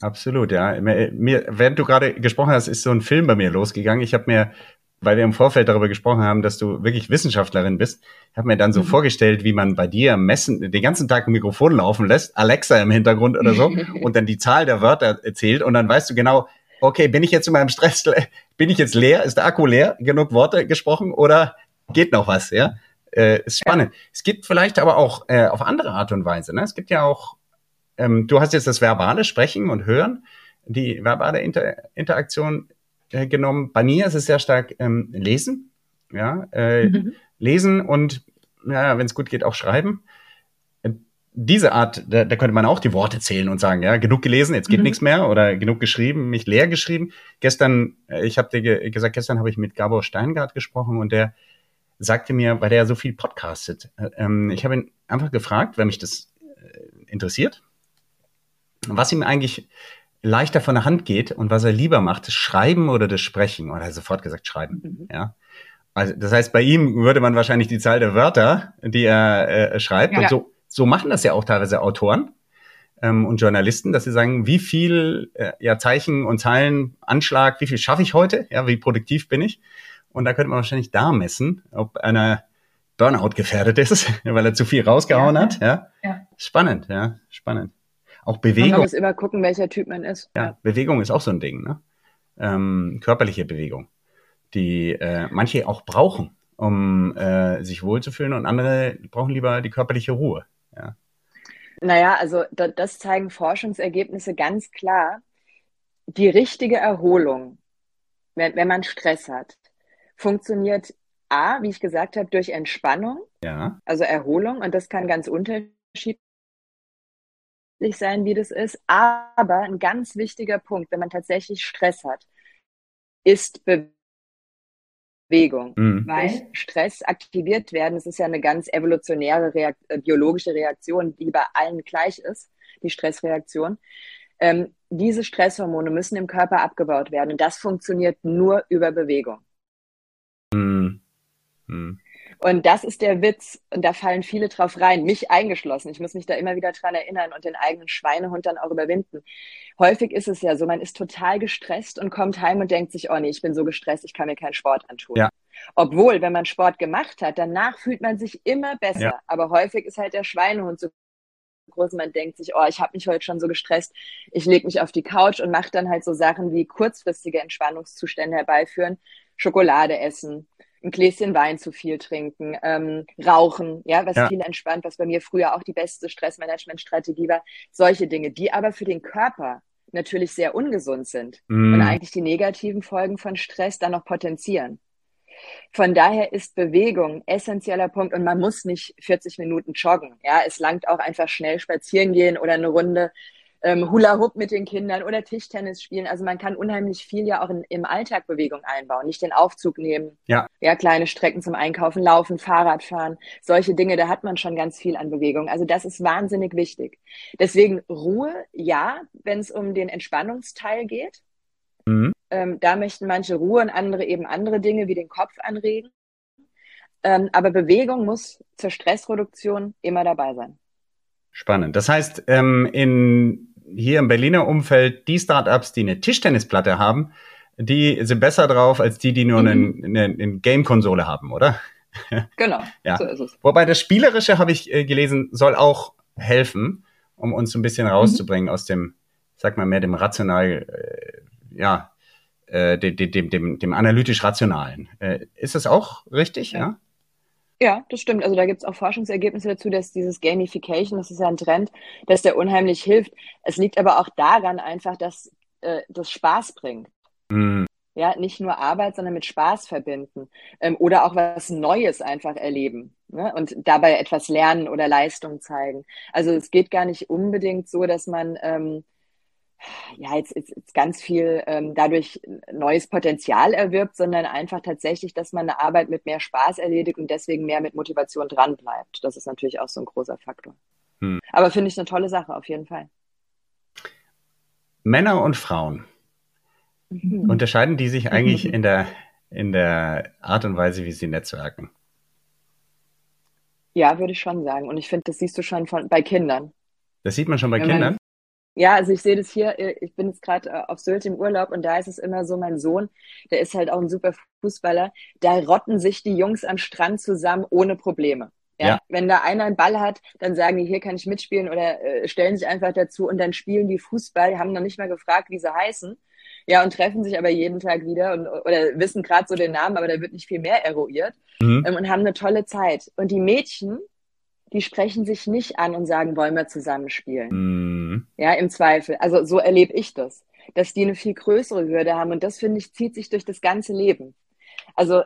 Absolut, ja. Mir, während du gerade gesprochen hast, ist so ein Film bei mir losgegangen. Ich habe mir weil wir im Vorfeld darüber gesprochen haben, dass du wirklich Wissenschaftlerin bist, habe mir dann so mhm. vorgestellt, wie man bei dir messen, den ganzen Tag ein Mikrofon laufen lässt, Alexa im Hintergrund oder so, und dann die Zahl der Wörter erzählt und dann weißt du genau, okay, bin ich jetzt in meinem Stress, bin ich jetzt leer, ist der Akku leer, genug Worte gesprochen oder geht noch was, ja? Äh, ist spannend. Ja. Es gibt vielleicht aber auch äh, auf andere Art und Weise, ne? Es gibt ja auch, ähm, du hast jetzt das verbale Sprechen und Hören, die verbale Inter Interaktion äh, genommen. Bei mir ist es sehr stark ähm, Lesen, ja, äh, mhm. Lesen und ja, wenn es gut geht, auch Schreiben. Äh, diese Art, da, da, könnte man auch die Worte zählen und sagen, ja, genug gelesen, jetzt geht mhm. nichts mehr oder genug geschrieben, mich leer geschrieben. Gestern, äh, ich habe dir ge gesagt, gestern habe ich mit Gabor Steingart gesprochen und der sagte mir, weil der ja so viel podcastet, äh, ähm, ich habe ihn einfach gefragt, wenn mich das interessiert, was ihm eigentlich leichter von der Hand geht und was er lieber macht, das Schreiben oder das Sprechen. Er hat sofort gesagt Schreiben. Mhm. Ja. Also das heißt, bei ihm würde man wahrscheinlich die Zahl der Wörter, die er äh, schreibt, ja, und so, so machen das ja auch teilweise Autoren ähm, und Journalisten, dass sie sagen, wie viel äh, ja, Zeichen und Zeilen, Anschlag, wie viel schaffe ich heute, ja, wie produktiv bin ich. Und da könnte man wahrscheinlich da messen, ob einer Burnout gefährdet ist, weil er zu viel rausgehauen ja, hat. Ja. ja. Spannend, ja, spannend. Auch Bewegung. Man muss immer gucken, welcher Typ man ist. Ja, ja. Bewegung ist auch so ein Ding, ne? Ähm, körperliche Bewegung, die äh, manche auch brauchen, um äh, sich wohlzufühlen und andere brauchen lieber die körperliche Ruhe. Ja. Naja, also da, das zeigen Forschungsergebnisse ganz klar. Die richtige Erholung, wenn, wenn man Stress hat, funktioniert A, wie ich gesagt habe, durch Entspannung, ja. also Erholung, und das kann ganz unterschiedlich sein, wie das ist. Aber ein ganz wichtiger Punkt, wenn man tatsächlich Stress hat, ist Bewegung. Mhm. Weil Stress aktiviert werden, das ist ja eine ganz evolutionäre Reakt äh, biologische Reaktion, die bei allen gleich ist, die Stressreaktion. Ähm, diese Stresshormone müssen im Körper abgebaut werden und das funktioniert nur über Bewegung. Mhm. Mhm. Und das ist der Witz. Und da fallen viele drauf rein, mich eingeschlossen. Ich muss mich da immer wieder dran erinnern und den eigenen Schweinehund dann auch überwinden. Häufig ist es ja so, man ist total gestresst und kommt heim und denkt sich, oh nee, ich bin so gestresst, ich kann mir keinen Sport antun. Ja. Obwohl, wenn man Sport gemacht hat, danach fühlt man sich immer besser. Ja. Aber häufig ist halt der Schweinehund so groß, man denkt sich, oh, ich habe mich heute schon so gestresst, ich lege mich auf die Couch und mache dann halt so Sachen wie kurzfristige Entspannungszustände herbeiführen, Schokolade essen, ein Gläschen Wein zu viel trinken, ähm, rauchen, ja, was ja. viel entspannt, was bei mir früher auch die beste Stressmanagementstrategie war. Solche Dinge, die aber für den Körper natürlich sehr ungesund sind mm. und eigentlich die negativen Folgen von Stress dann noch potenzieren. Von daher ist Bewegung essentieller Punkt und man muss nicht 40 Minuten joggen. Ja, es langt auch einfach schnell spazieren gehen oder eine Runde ähm, Hula Hoop mit den Kindern oder Tischtennis spielen. Also man kann unheimlich viel ja auch in, im Alltag Bewegung einbauen. Nicht den Aufzug nehmen, ja. ja, kleine Strecken zum Einkaufen, laufen, Fahrrad fahren. Solche Dinge, da hat man schon ganz viel an Bewegung. Also das ist wahnsinnig wichtig. Deswegen Ruhe, ja, wenn es um den Entspannungsteil geht. Mhm. Ähm, da möchten manche Ruhe und andere eben andere Dinge wie den Kopf anregen. Ähm, aber Bewegung muss zur Stressreduktion immer dabei sein. Spannend. Das heißt, ähm, in hier im Berliner Umfeld die Startups, die eine Tischtennisplatte haben, die sind besser drauf als die, die nur mhm. eine, eine, eine Game-Konsole haben, oder? Genau, ja. so ist es. Wobei das Spielerische, habe ich äh, gelesen, soll auch helfen. um uns ein bisschen rauszubringen mhm. aus dem, sag mal, mehr dem rational, äh, ja, äh, dem, dem, dem, dem analytisch-rationalen. Äh, ist das auch richtig, ja? ja? Ja, das stimmt. Also da gibt es auch Forschungsergebnisse dazu, dass dieses Gamification, das ist ja ein Trend, dass der unheimlich hilft. Es liegt aber auch daran einfach, dass äh, das Spaß bringt. Mhm. Ja, nicht nur Arbeit, sondern mit Spaß verbinden. Ähm, oder auch was Neues einfach erleben. Ne? Und dabei etwas lernen oder Leistung zeigen. Also es geht gar nicht unbedingt so, dass man ähm, ja, jetzt, jetzt, jetzt ganz viel ähm, dadurch neues Potenzial erwirbt, sondern einfach tatsächlich, dass man eine Arbeit mit mehr Spaß erledigt und deswegen mehr mit Motivation dranbleibt. Das ist natürlich auch so ein großer Faktor. Hm. Aber finde ich eine tolle Sache, auf jeden Fall. Männer und Frauen. Mhm. Unterscheiden die sich eigentlich in der, in der Art und Weise, wie sie netzwerken? Ja, würde ich schon sagen. Und ich finde, das siehst du schon von, bei Kindern. Das sieht man schon bei Wenn Kindern? Ja, also ich sehe das hier, äh, ich bin jetzt gerade äh, auf Sylt im Urlaub und da ist es immer so, mein Sohn, der ist halt auch ein super Fußballer, da rotten sich die Jungs am Strand zusammen ohne Probleme. Ja, ja. Wenn da einer einen Ball hat, dann sagen die, hier kann ich mitspielen oder äh, stellen sich einfach dazu und dann spielen die Fußball, die haben noch nicht mal gefragt, wie sie heißen. Ja, und treffen sich aber jeden Tag wieder und, oder wissen gerade so den Namen, aber da wird nicht viel mehr eruiert mhm. ähm, und haben eine tolle Zeit. Und die Mädchen, die sprechen sich nicht an und sagen, wollen wir zusammenspielen. Mhm. Ja, im Zweifel. Also so erlebe ich das, dass die eine viel größere Hürde haben und das finde ich zieht sich durch das ganze Leben. Also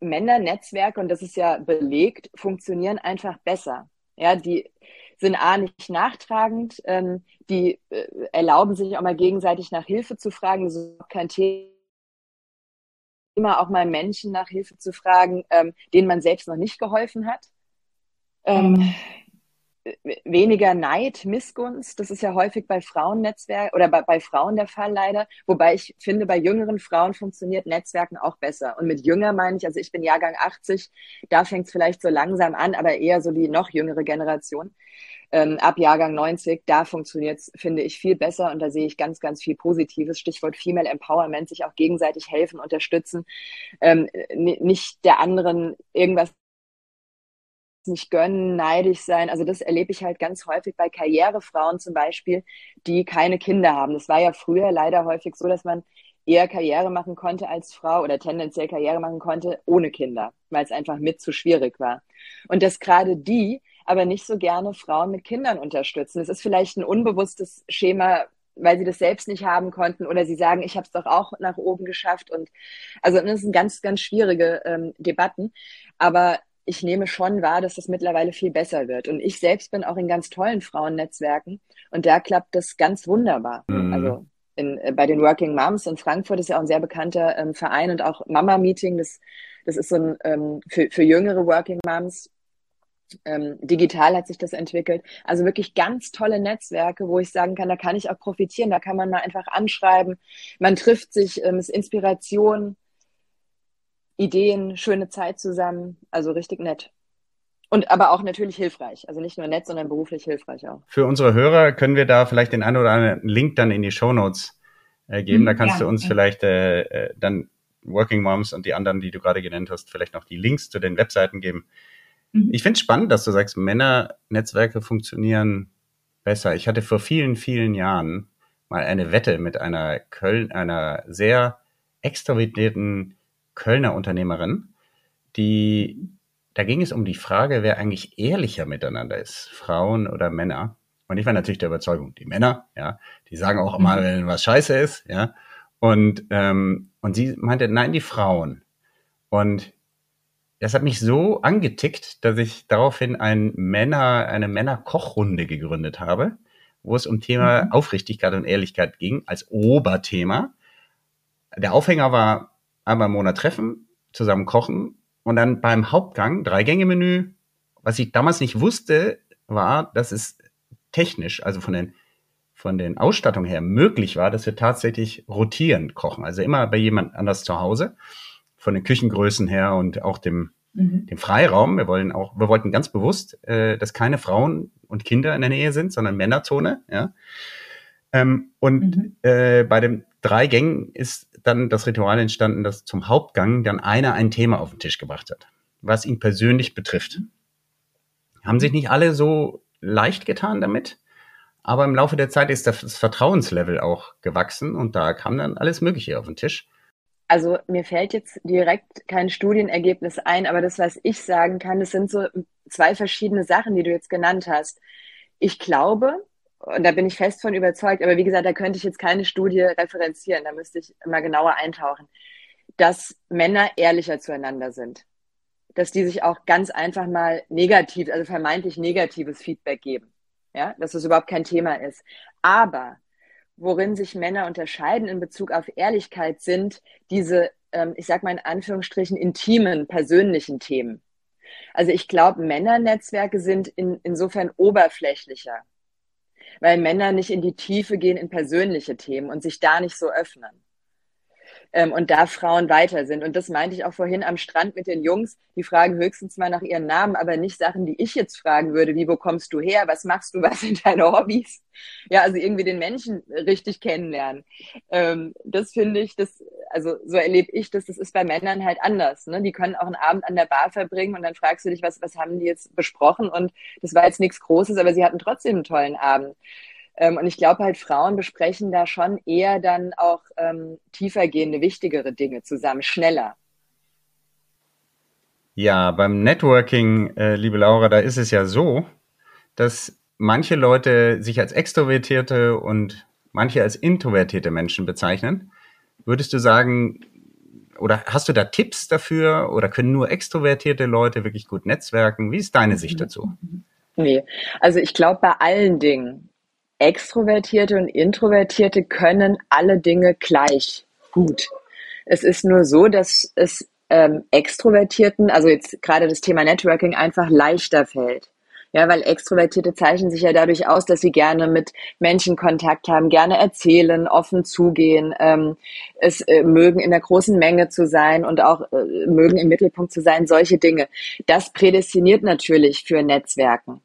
Männernetzwerke, und das ist ja belegt, funktionieren einfach besser. Ja, die sind A nicht nachtragend, ähm, die äh, erlauben sich auch mal gegenseitig nach Hilfe zu fragen, das ist kein Thema immer auch mal Menschen nach Hilfe zu fragen, ähm, denen man selbst noch nicht geholfen hat. Ähm, weniger Neid, Missgunst. Das ist ja häufig bei Frauennetzwerken oder bei, bei, Frauen der Fall leider. Wobei ich finde, bei jüngeren Frauen funktioniert Netzwerken auch besser. Und mit jünger meine ich, also ich bin Jahrgang 80, da fängt es vielleicht so langsam an, aber eher so die noch jüngere Generation. Ähm, ab Jahrgang 90, da funktioniert es, finde ich, viel besser und da sehe ich ganz, ganz viel Positives. Stichwort Female Empowerment, sich auch gegenseitig helfen, unterstützen, ähm, nicht der anderen irgendwas nicht gönnen, neidisch sein. Also das erlebe ich halt ganz häufig bei Karrierefrauen zum Beispiel, die keine Kinder haben. Das war ja früher leider häufig so, dass man eher Karriere machen konnte als Frau oder tendenziell Karriere machen konnte ohne Kinder, weil es einfach mit zu schwierig war. Und dass gerade die aber nicht so gerne Frauen mit Kindern unterstützen. Das ist vielleicht ein unbewusstes Schema, weil sie das selbst nicht haben konnten oder sie sagen, ich habe es doch auch nach oben geschafft. Und also das sind ganz, ganz schwierige ähm, Debatten. Aber ich nehme schon wahr, dass das mittlerweile viel besser wird. Und ich selbst bin auch in ganz tollen Frauennetzwerken und da klappt das ganz wunderbar. Mhm. Also in, äh, bei den Working Moms in Frankfurt ist ja auch ein sehr bekannter ähm, Verein und auch Mama Meeting. Das, das ist so ein ähm, für, für jüngere Working Moms. Ähm, digital hat sich das entwickelt. Also wirklich ganz tolle Netzwerke, wo ich sagen kann, da kann ich auch profitieren. Da kann man mal einfach anschreiben. Man trifft sich, ähm, ist Inspiration. Ideen, schöne Zeit zusammen. Also richtig nett. Und aber auch natürlich hilfreich. Also nicht nur nett, sondern beruflich hilfreich auch. Für unsere Hörer können wir da vielleicht den einen oder anderen Link dann in die Show Notes äh, geben. da mhm, kannst ja, du uns ja. vielleicht äh, äh, dann Working Moms und die anderen, die du gerade genannt hast, vielleicht noch die Links zu den Webseiten geben. Mhm. Ich finde es spannend, dass du sagst, Männernetzwerke funktionieren besser. Ich hatte vor vielen, vielen Jahren mal eine Wette mit einer Köln, einer sehr extrovertierten Kölner Unternehmerin, die, da ging es um die Frage, wer eigentlich ehrlicher miteinander ist, Frauen oder Männer. Und ich war natürlich der Überzeugung, die Männer, ja, die sagen auch immer, mhm. wenn was scheiße ist, ja. Und, ähm, und sie meinte, nein, die Frauen. Und das hat mich so angetickt, dass ich daraufhin ein Männer, eine Männer-Kochrunde gegründet habe, wo es um Thema mhm. Aufrichtigkeit und Ehrlichkeit ging, als Oberthema. Der Aufhänger war einmal im Monat treffen, zusammen kochen und dann beim Hauptgang, Drei-Gänge-Menü. Was ich damals nicht wusste, war, dass es technisch, also von den, von den Ausstattungen her möglich war, dass wir tatsächlich rotierend kochen. Also immer bei jemand anders zu Hause, von den Küchengrößen her und auch dem, mhm. dem Freiraum. Wir wollen auch, wir wollten ganz bewusst, äh, dass keine Frauen und Kinder in der Nähe sind, sondern Männerzone, ja. Ähm, und mhm. äh, bei dem drei Gängen ist dann das Ritual entstanden, dass zum Hauptgang dann einer ein Thema auf den Tisch gebracht hat, was ihn persönlich betrifft. Haben sich nicht alle so leicht getan damit, Aber im Laufe der Zeit ist das Vertrauenslevel auch gewachsen und da kam dann alles Mögliche auf den Tisch. Also mir fällt jetzt direkt kein Studienergebnis ein, aber das, was ich sagen kann, das sind so zwei verschiedene Sachen, die du jetzt genannt hast. Ich glaube, und da bin ich fest von überzeugt, aber wie gesagt, da könnte ich jetzt keine Studie referenzieren, da müsste ich mal genauer eintauchen, dass Männer ehrlicher zueinander sind. Dass die sich auch ganz einfach mal negativ, also vermeintlich negatives Feedback geben. Ja, dass es überhaupt kein Thema ist. Aber worin sich Männer unterscheiden in Bezug auf Ehrlichkeit, sind diese, ähm, ich sag mal in Anführungsstrichen, intimen, persönlichen Themen. Also ich glaube, Männernetzwerke sind in, insofern oberflächlicher, weil Männer nicht in die Tiefe gehen in persönliche Themen und sich da nicht so öffnen ähm, und da Frauen weiter sind. Und das meinte ich auch vorhin am Strand mit den Jungs. Die fragen höchstens mal nach ihren Namen, aber nicht Sachen, die ich jetzt fragen würde, wie, wo kommst du her, was machst du, was sind deine Hobbys? Ja, also irgendwie den Menschen richtig kennenlernen. Ähm, das finde ich, das, also so erlebe ich das, das ist bei Männern halt anders. Ne? Die können auch einen Abend an der Bar verbringen und dann fragst du dich, was, was haben die jetzt besprochen? Und das war jetzt nichts Großes, aber sie hatten trotzdem einen tollen Abend. Ähm, und ich glaube halt, Frauen besprechen da schon eher dann auch ähm, tiefergehende, wichtigere Dinge zusammen, schneller. Ja, beim Networking, äh, liebe Laura, da ist es ja so, dass manche Leute sich als extrovertierte und manche als introvertierte Menschen bezeichnen. Würdest du sagen, oder hast du da Tipps dafür oder können nur extrovertierte Leute wirklich gut netzwerken? Wie ist deine Sicht dazu? Nee, also ich glaube bei allen Dingen, Extrovertierte und Introvertierte können alle Dinge gleich gut. Es ist nur so, dass es ähm, Extrovertierten, also jetzt gerade das Thema Networking, einfach leichter fällt. Ja, weil Extrovertierte zeichnen sich ja dadurch aus, dass sie gerne mit Menschen Kontakt haben, gerne erzählen, offen zugehen, ähm, es äh, mögen in der großen Menge zu sein und auch äh, mögen im Mittelpunkt zu sein, solche Dinge. Das prädestiniert natürlich für Netzwerken.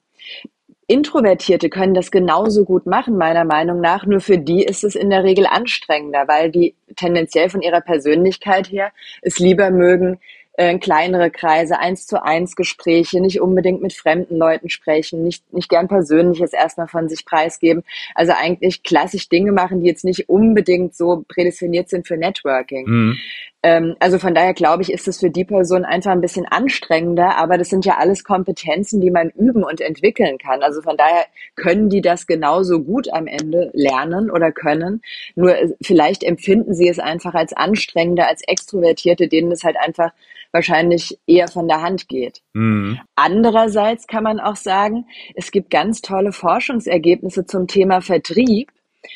Introvertierte können das genauso gut machen, meiner Meinung nach. Nur für die ist es in der Regel anstrengender, weil die tendenziell von ihrer Persönlichkeit her es lieber mögen, äh, kleinere Kreise, eins zu eins Gespräche, nicht unbedingt mit fremden Leuten sprechen, nicht, nicht gern Persönliches erstmal von sich preisgeben. Also eigentlich klassisch Dinge machen, die jetzt nicht unbedingt so prädestiniert sind für Networking. Mhm. Ähm, also von daher glaube ich, ist es für die Person einfach ein bisschen anstrengender, aber das sind ja alles Kompetenzen, die man üben und entwickeln kann. Also von daher können die das genauso gut am Ende lernen oder können. Nur äh, vielleicht empfinden sie es einfach als anstrengender als Extrovertierte, denen es halt einfach wahrscheinlich eher von der Hand geht. Mhm. Andererseits kann man auch sagen, es gibt ganz tolle Forschungsergebnisse zum Thema Vertrieb,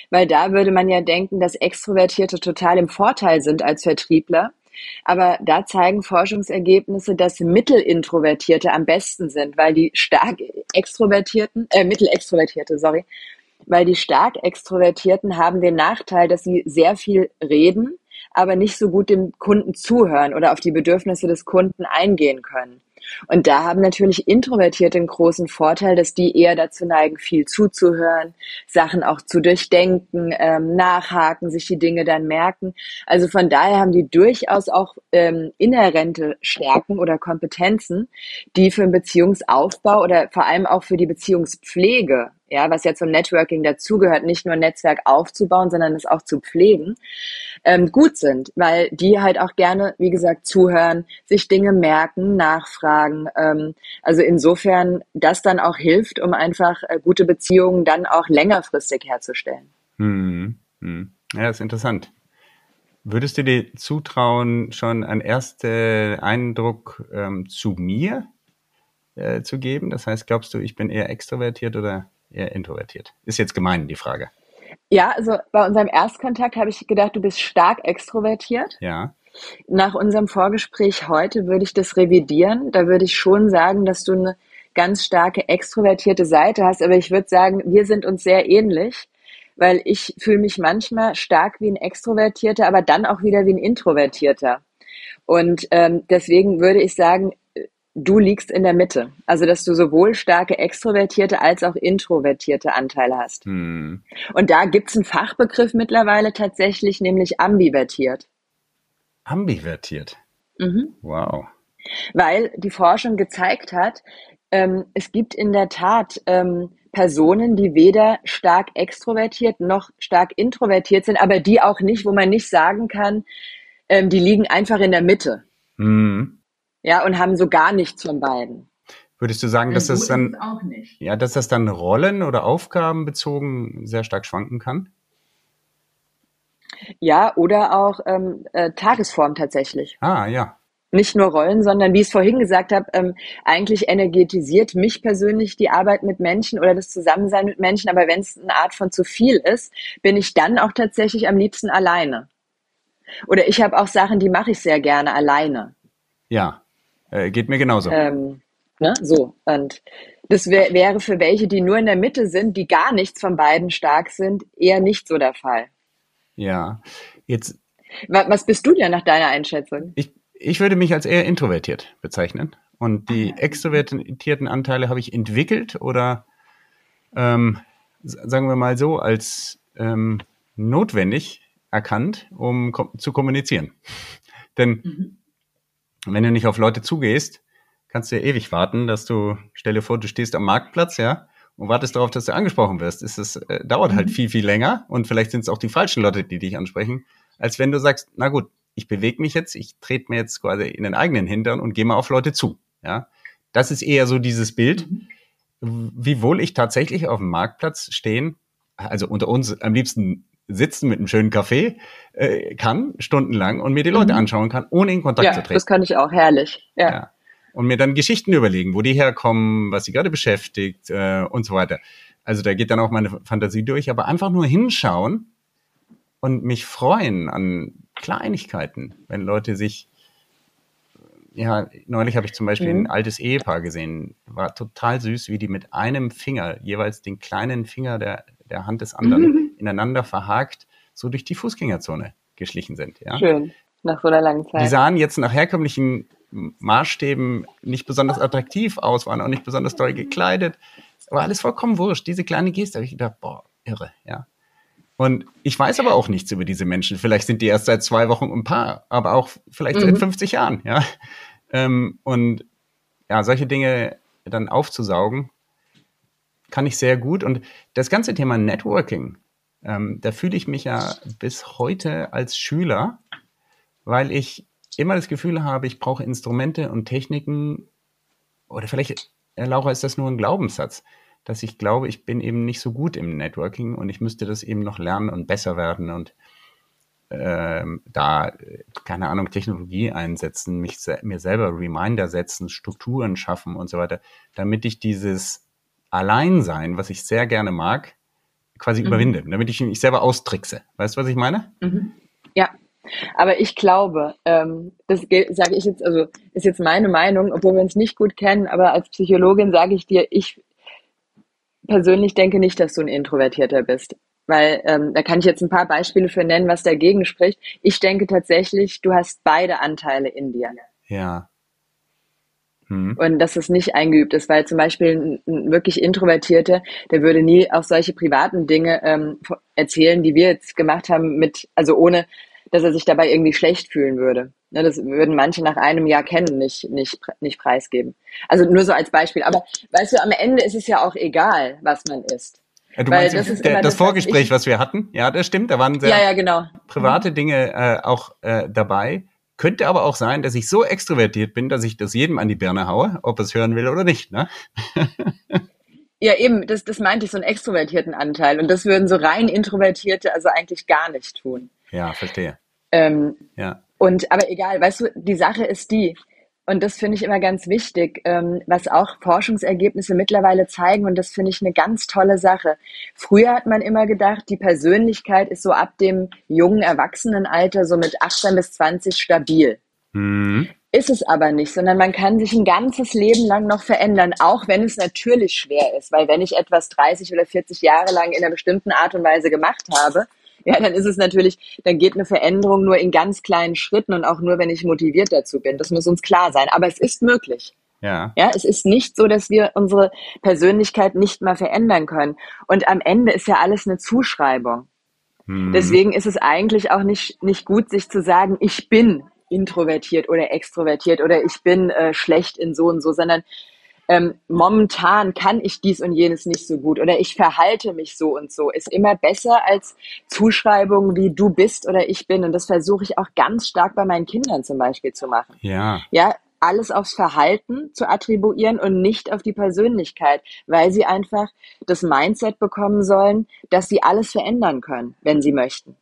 weil da würde man ja denken, dass Extrovertierte total im Vorteil sind als Vertriebler. Aber da zeigen Forschungsergebnisse, dass Mittelintrovertierte am besten sind, weil die stark extrovertierten, äh, Mittelextrovertierte, sorry, weil die stark extrovertierten haben den Nachteil, dass sie sehr viel reden, aber nicht so gut dem Kunden zuhören oder auf die Bedürfnisse des Kunden eingehen können. Und da haben natürlich Introvertierte einen großen Vorteil, dass die eher dazu neigen, viel zuzuhören, Sachen auch zu durchdenken, ähm, nachhaken, sich die Dinge dann merken. Also von daher haben die durchaus auch ähm, inhärente Stärken oder Kompetenzen, die für den Beziehungsaufbau oder vor allem auch für die Beziehungspflege ja, was ja zum Networking dazugehört, nicht nur ein Netzwerk aufzubauen, sondern es auch zu pflegen, ähm, gut sind, weil die halt auch gerne, wie gesagt, zuhören, sich Dinge merken, nachfragen. Ähm, also insofern das dann auch hilft, um einfach äh, gute Beziehungen dann auch längerfristig herzustellen. Hm, hm. Ja, ist interessant. Würdest du dir zutrauen, schon einen ersten Eindruck ähm, zu mir äh, zu geben? Das heißt, glaubst du, ich bin eher extrovertiert oder eher introvertiert? Ist jetzt gemein, die Frage. Ja, also bei unserem Erstkontakt habe ich gedacht, du bist stark extrovertiert. Ja. Nach unserem Vorgespräch heute würde ich das revidieren. Da würde ich schon sagen, dass du eine ganz starke extrovertierte Seite hast. Aber ich würde sagen, wir sind uns sehr ähnlich, weil ich fühle mich manchmal stark wie ein Extrovertierter, aber dann auch wieder wie ein Introvertierter. Und ähm, deswegen würde ich sagen, du liegst in der Mitte. Also, dass du sowohl starke extrovertierte als auch introvertierte Anteile hast. Hm. Und da gibt's einen Fachbegriff mittlerweile tatsächlich, nämlich ambivertiert. Ambivertiert? Mhm. Wow. Weil die Forschung gezeigt hat, ähm, es gibt in der Tat ähm, Personen, die weder stark extrovertiert noch stark introvertiert sind, aber die auch nicht, wo man nicht sagen kann, ähm, die liegen einfach in der Mitte. Mhm. Ja, und haben so gar nichts von beiden. Würdest du sagen, dass das dann, ja, dass das dann Rollen oder Aufgaben bezogen sehr stark schwanken kann? Ja, oder auch ähm, äh, Tagesform tatsächlich. Ah, ja. Nicht nur Rollen, sondern wie ich es vorhin gesagt habe, ähm, eigentlich energetisiert mich persönlich die Arbeit mit Menschen oder das Zusammensein mit Menschen. Aber wenn es eine Art von zu viel ist, bin ich dann auch tatsächlich am liebsten alleine. Oder ich habe auch Sachen, die mache ich sehr gerne alleine. Ja, äh, geht mir genauso. Ähm, ne? So, und das wär, wäre für welche, die nur in der Mitte sind, die gar nichts von beiden stark sind, eher nicht so der Fall. Ja, jetzt. Was bist du denn nach deiner Einschätzung? Ich, ich würde mich als eher introvertiert bezeichnen. Und die ah, extrovertierten Anteile habe ich entwickelt oder ähm, sagen wir mal so, als ähm, notwendig erkannt, um kom zu kommunizieren. Denn mhm. Wenn du nicht auf Leute zugehst, kannst du ja ewig warten, dass du, stell dir vor, du stehst am Marktplatz, ja, und wartest darauf, dass du angesprochen wirst. Es ist, äh, dauert halt mhm. viel, viel länger und vielleicht sind es auch die falschen Leute, die dich ansprechen, als wenn du sagst, na gut, ich bewege mich jetzt, ich trete mir jetzt quasi in den eigenen Hintern und gehe mal auf Leute zu. Ja, das ist eher so dieses Bild, mhm. wiewohl ich tatsächlich auf dem Marktplatz stehen, also unter uns am liebsten sitzen mit einem schönen Kaffee äh, kann, stundenlang und mir die Leute mhm. anschauen kann, ohne in Kontakt ja, zu treten. Das kann ich auch, herrlich. Ja. ja. Und mir dann Geschichten überlegen, wo die herkommen, was sie gerade beschäftigt äh, und so weiter. Also da geht dann auch meine Fantasie durch, aber einfach nur hinschauen und mich freuen an Kleinigkeiten, wenn Leute sich ja, neulich habe ich zum Beispiel mhm. ein altes Ehepaar gesehen, war total süß, wie die mit einem Finger jeweils den kleinen Finger der, der Hand des anderen mhm. ineinander verhakt so durch die Fußgängerzone geschlichen sind. Ja? Schön, nach so einer langen Zeit. Die sahen jetzt nach herkömmlichen Maßstäben nicht besonders attraktiv aus, waren auch nicht besonders toll gekleidet. War alles vollkommen wurscht. Diese kleine Geste habe ich gedacht, boah, irre, ja. Und ich weiß aber auch nichts über diese Menschen. Vielleicht sind die erst seit zwei Wochen ein Paar, aber auch vielleicht mhm. seit 50 Jahren, ja. Ähm, und ja, solche Dinge dann aufzusaugen, kann ich sehr gut. Und das ganze Thema Networking, ähm, da fühle ich mich ja bis heute als Schüler, weil ich immer das Gefühl habe, ich brauche Instrumente und Techniken, oder vielleicht, Laura, ist das nur ein Glaubenssatz, dass ich glaube, ich bin eben nicht so gut im Networking und ich müsste das eben noch lernen und besser werden und ähm, da, keine Ahnung, Technologie einsetzen, mich mir selber Reminder setzen, Strukturen schaffen und so weiter, damit ich dieses Alleinsein, was ich sehr gerne mag, quasi mhm. überwinde, damit ich mich selber austrickse. Weißt du, was ich meine? Mhm. Ja, aber ich glaube, ähm, das sage ich jetzt, also ist jetzt meine Meinung, obwohl wir uns nicht gut kennen, aber als Psychologin sage ich dir, ich persönlich denke nicht, dass du ein Introvertierter bist. Weil ähm, da kann ich jetzt ein paar Beispiele für nennen, was dagegen spricht. Ich denke tatsächlich, du hast beide Anteile in dir. Ja. Hm. Und dass es nicht eingeübt ist, weil zum Beispiel ein, wirklich Introvertierter, der würde nie auch solche privaten Dinge ähm, erzählen, die wir jetzt gemacht haben, mit, also ohne, dass er sich dabei irgendwie schlecht fühlen würde. Ne, das würden manche nach einem Jahr kennen nicht, nicht, nicht preisgeben. Also nur so als Beispiel. Aber weißt du, am Ende ist es ja auch egal, was man isst. Ja, du Weil meinst, das, der, das, das, Vorgespräch, was, ich, was, wir hatten, ja, das stimmt, da waren sehr ja, ja, genau. private Dinge äh, auch äh, dabei. Könnte aber auch sein, dass ich so extrovertiert bin, dass ich das jedem an die Birne haue, ob es hören will oder nicht. Ne? ja, eben, das, das meinte ich, so einen extrovertierten Anteil. Und das würden so rein Introvertierte also eigentlich gar nicht tun. Ja, verstehe. Ähm, ja. Und aber egal, weißt du, die Sache ist die, und das finde ich immer ganz wichtig, ähm, was auch Forschungsergebnisse mittlerweile zeigen. Und das finde ich eine ganz tolle Sache. Früher hat man immer gedacht, die Persönlichkeit ist so ab dem jungen Erwachsenenalter so mit 18 bis 20 stabil. Mhm. Ist es aber nicht, sondern man kann sich ein ganzes Leben lang noch verändern, auch wenn es natürlich schwer ist. Weil wenn ich etwas 30 oder 40 Jahre lang in einer bestimmten Art und Weise gemacht habe, ja, dann ist es natürlich, dann geht eine Veränderung nur in ganz kleinen Schritten und auch nur, wenn ich motiviert dazu bin. Das muss uns klar sein. Aber es ist möglich. Ja. Ja, es ist nicht so, dass wir unsere Persönlichkeit nicht mal verändern können. Und am Ende ist ja alles eine Zuschreibung. Hm. Deswegen ist es eigentlich auch nicht, nicht gut, sich zu sagen, ich bin introvertiert oder extrovertiert oder ich bin äh, schlecht in so und so, sondern ähm, momentan kann ich dies und jenes nicht so gut oder ich verhalte mich so und so, ist immer besser als Zuschreibungen wie du bist oder ich bin. Und das versuche ich auch ganz stark bei meinen Kindern zum Beispiel zu machen. Ja. Ja, alles aufs Verhalten zu attribuieren und nicht auf die Persönlichkeit, weil sie einfach das Mindset bekommen sollen, dass sie alles verändern können, wenn sie möchten.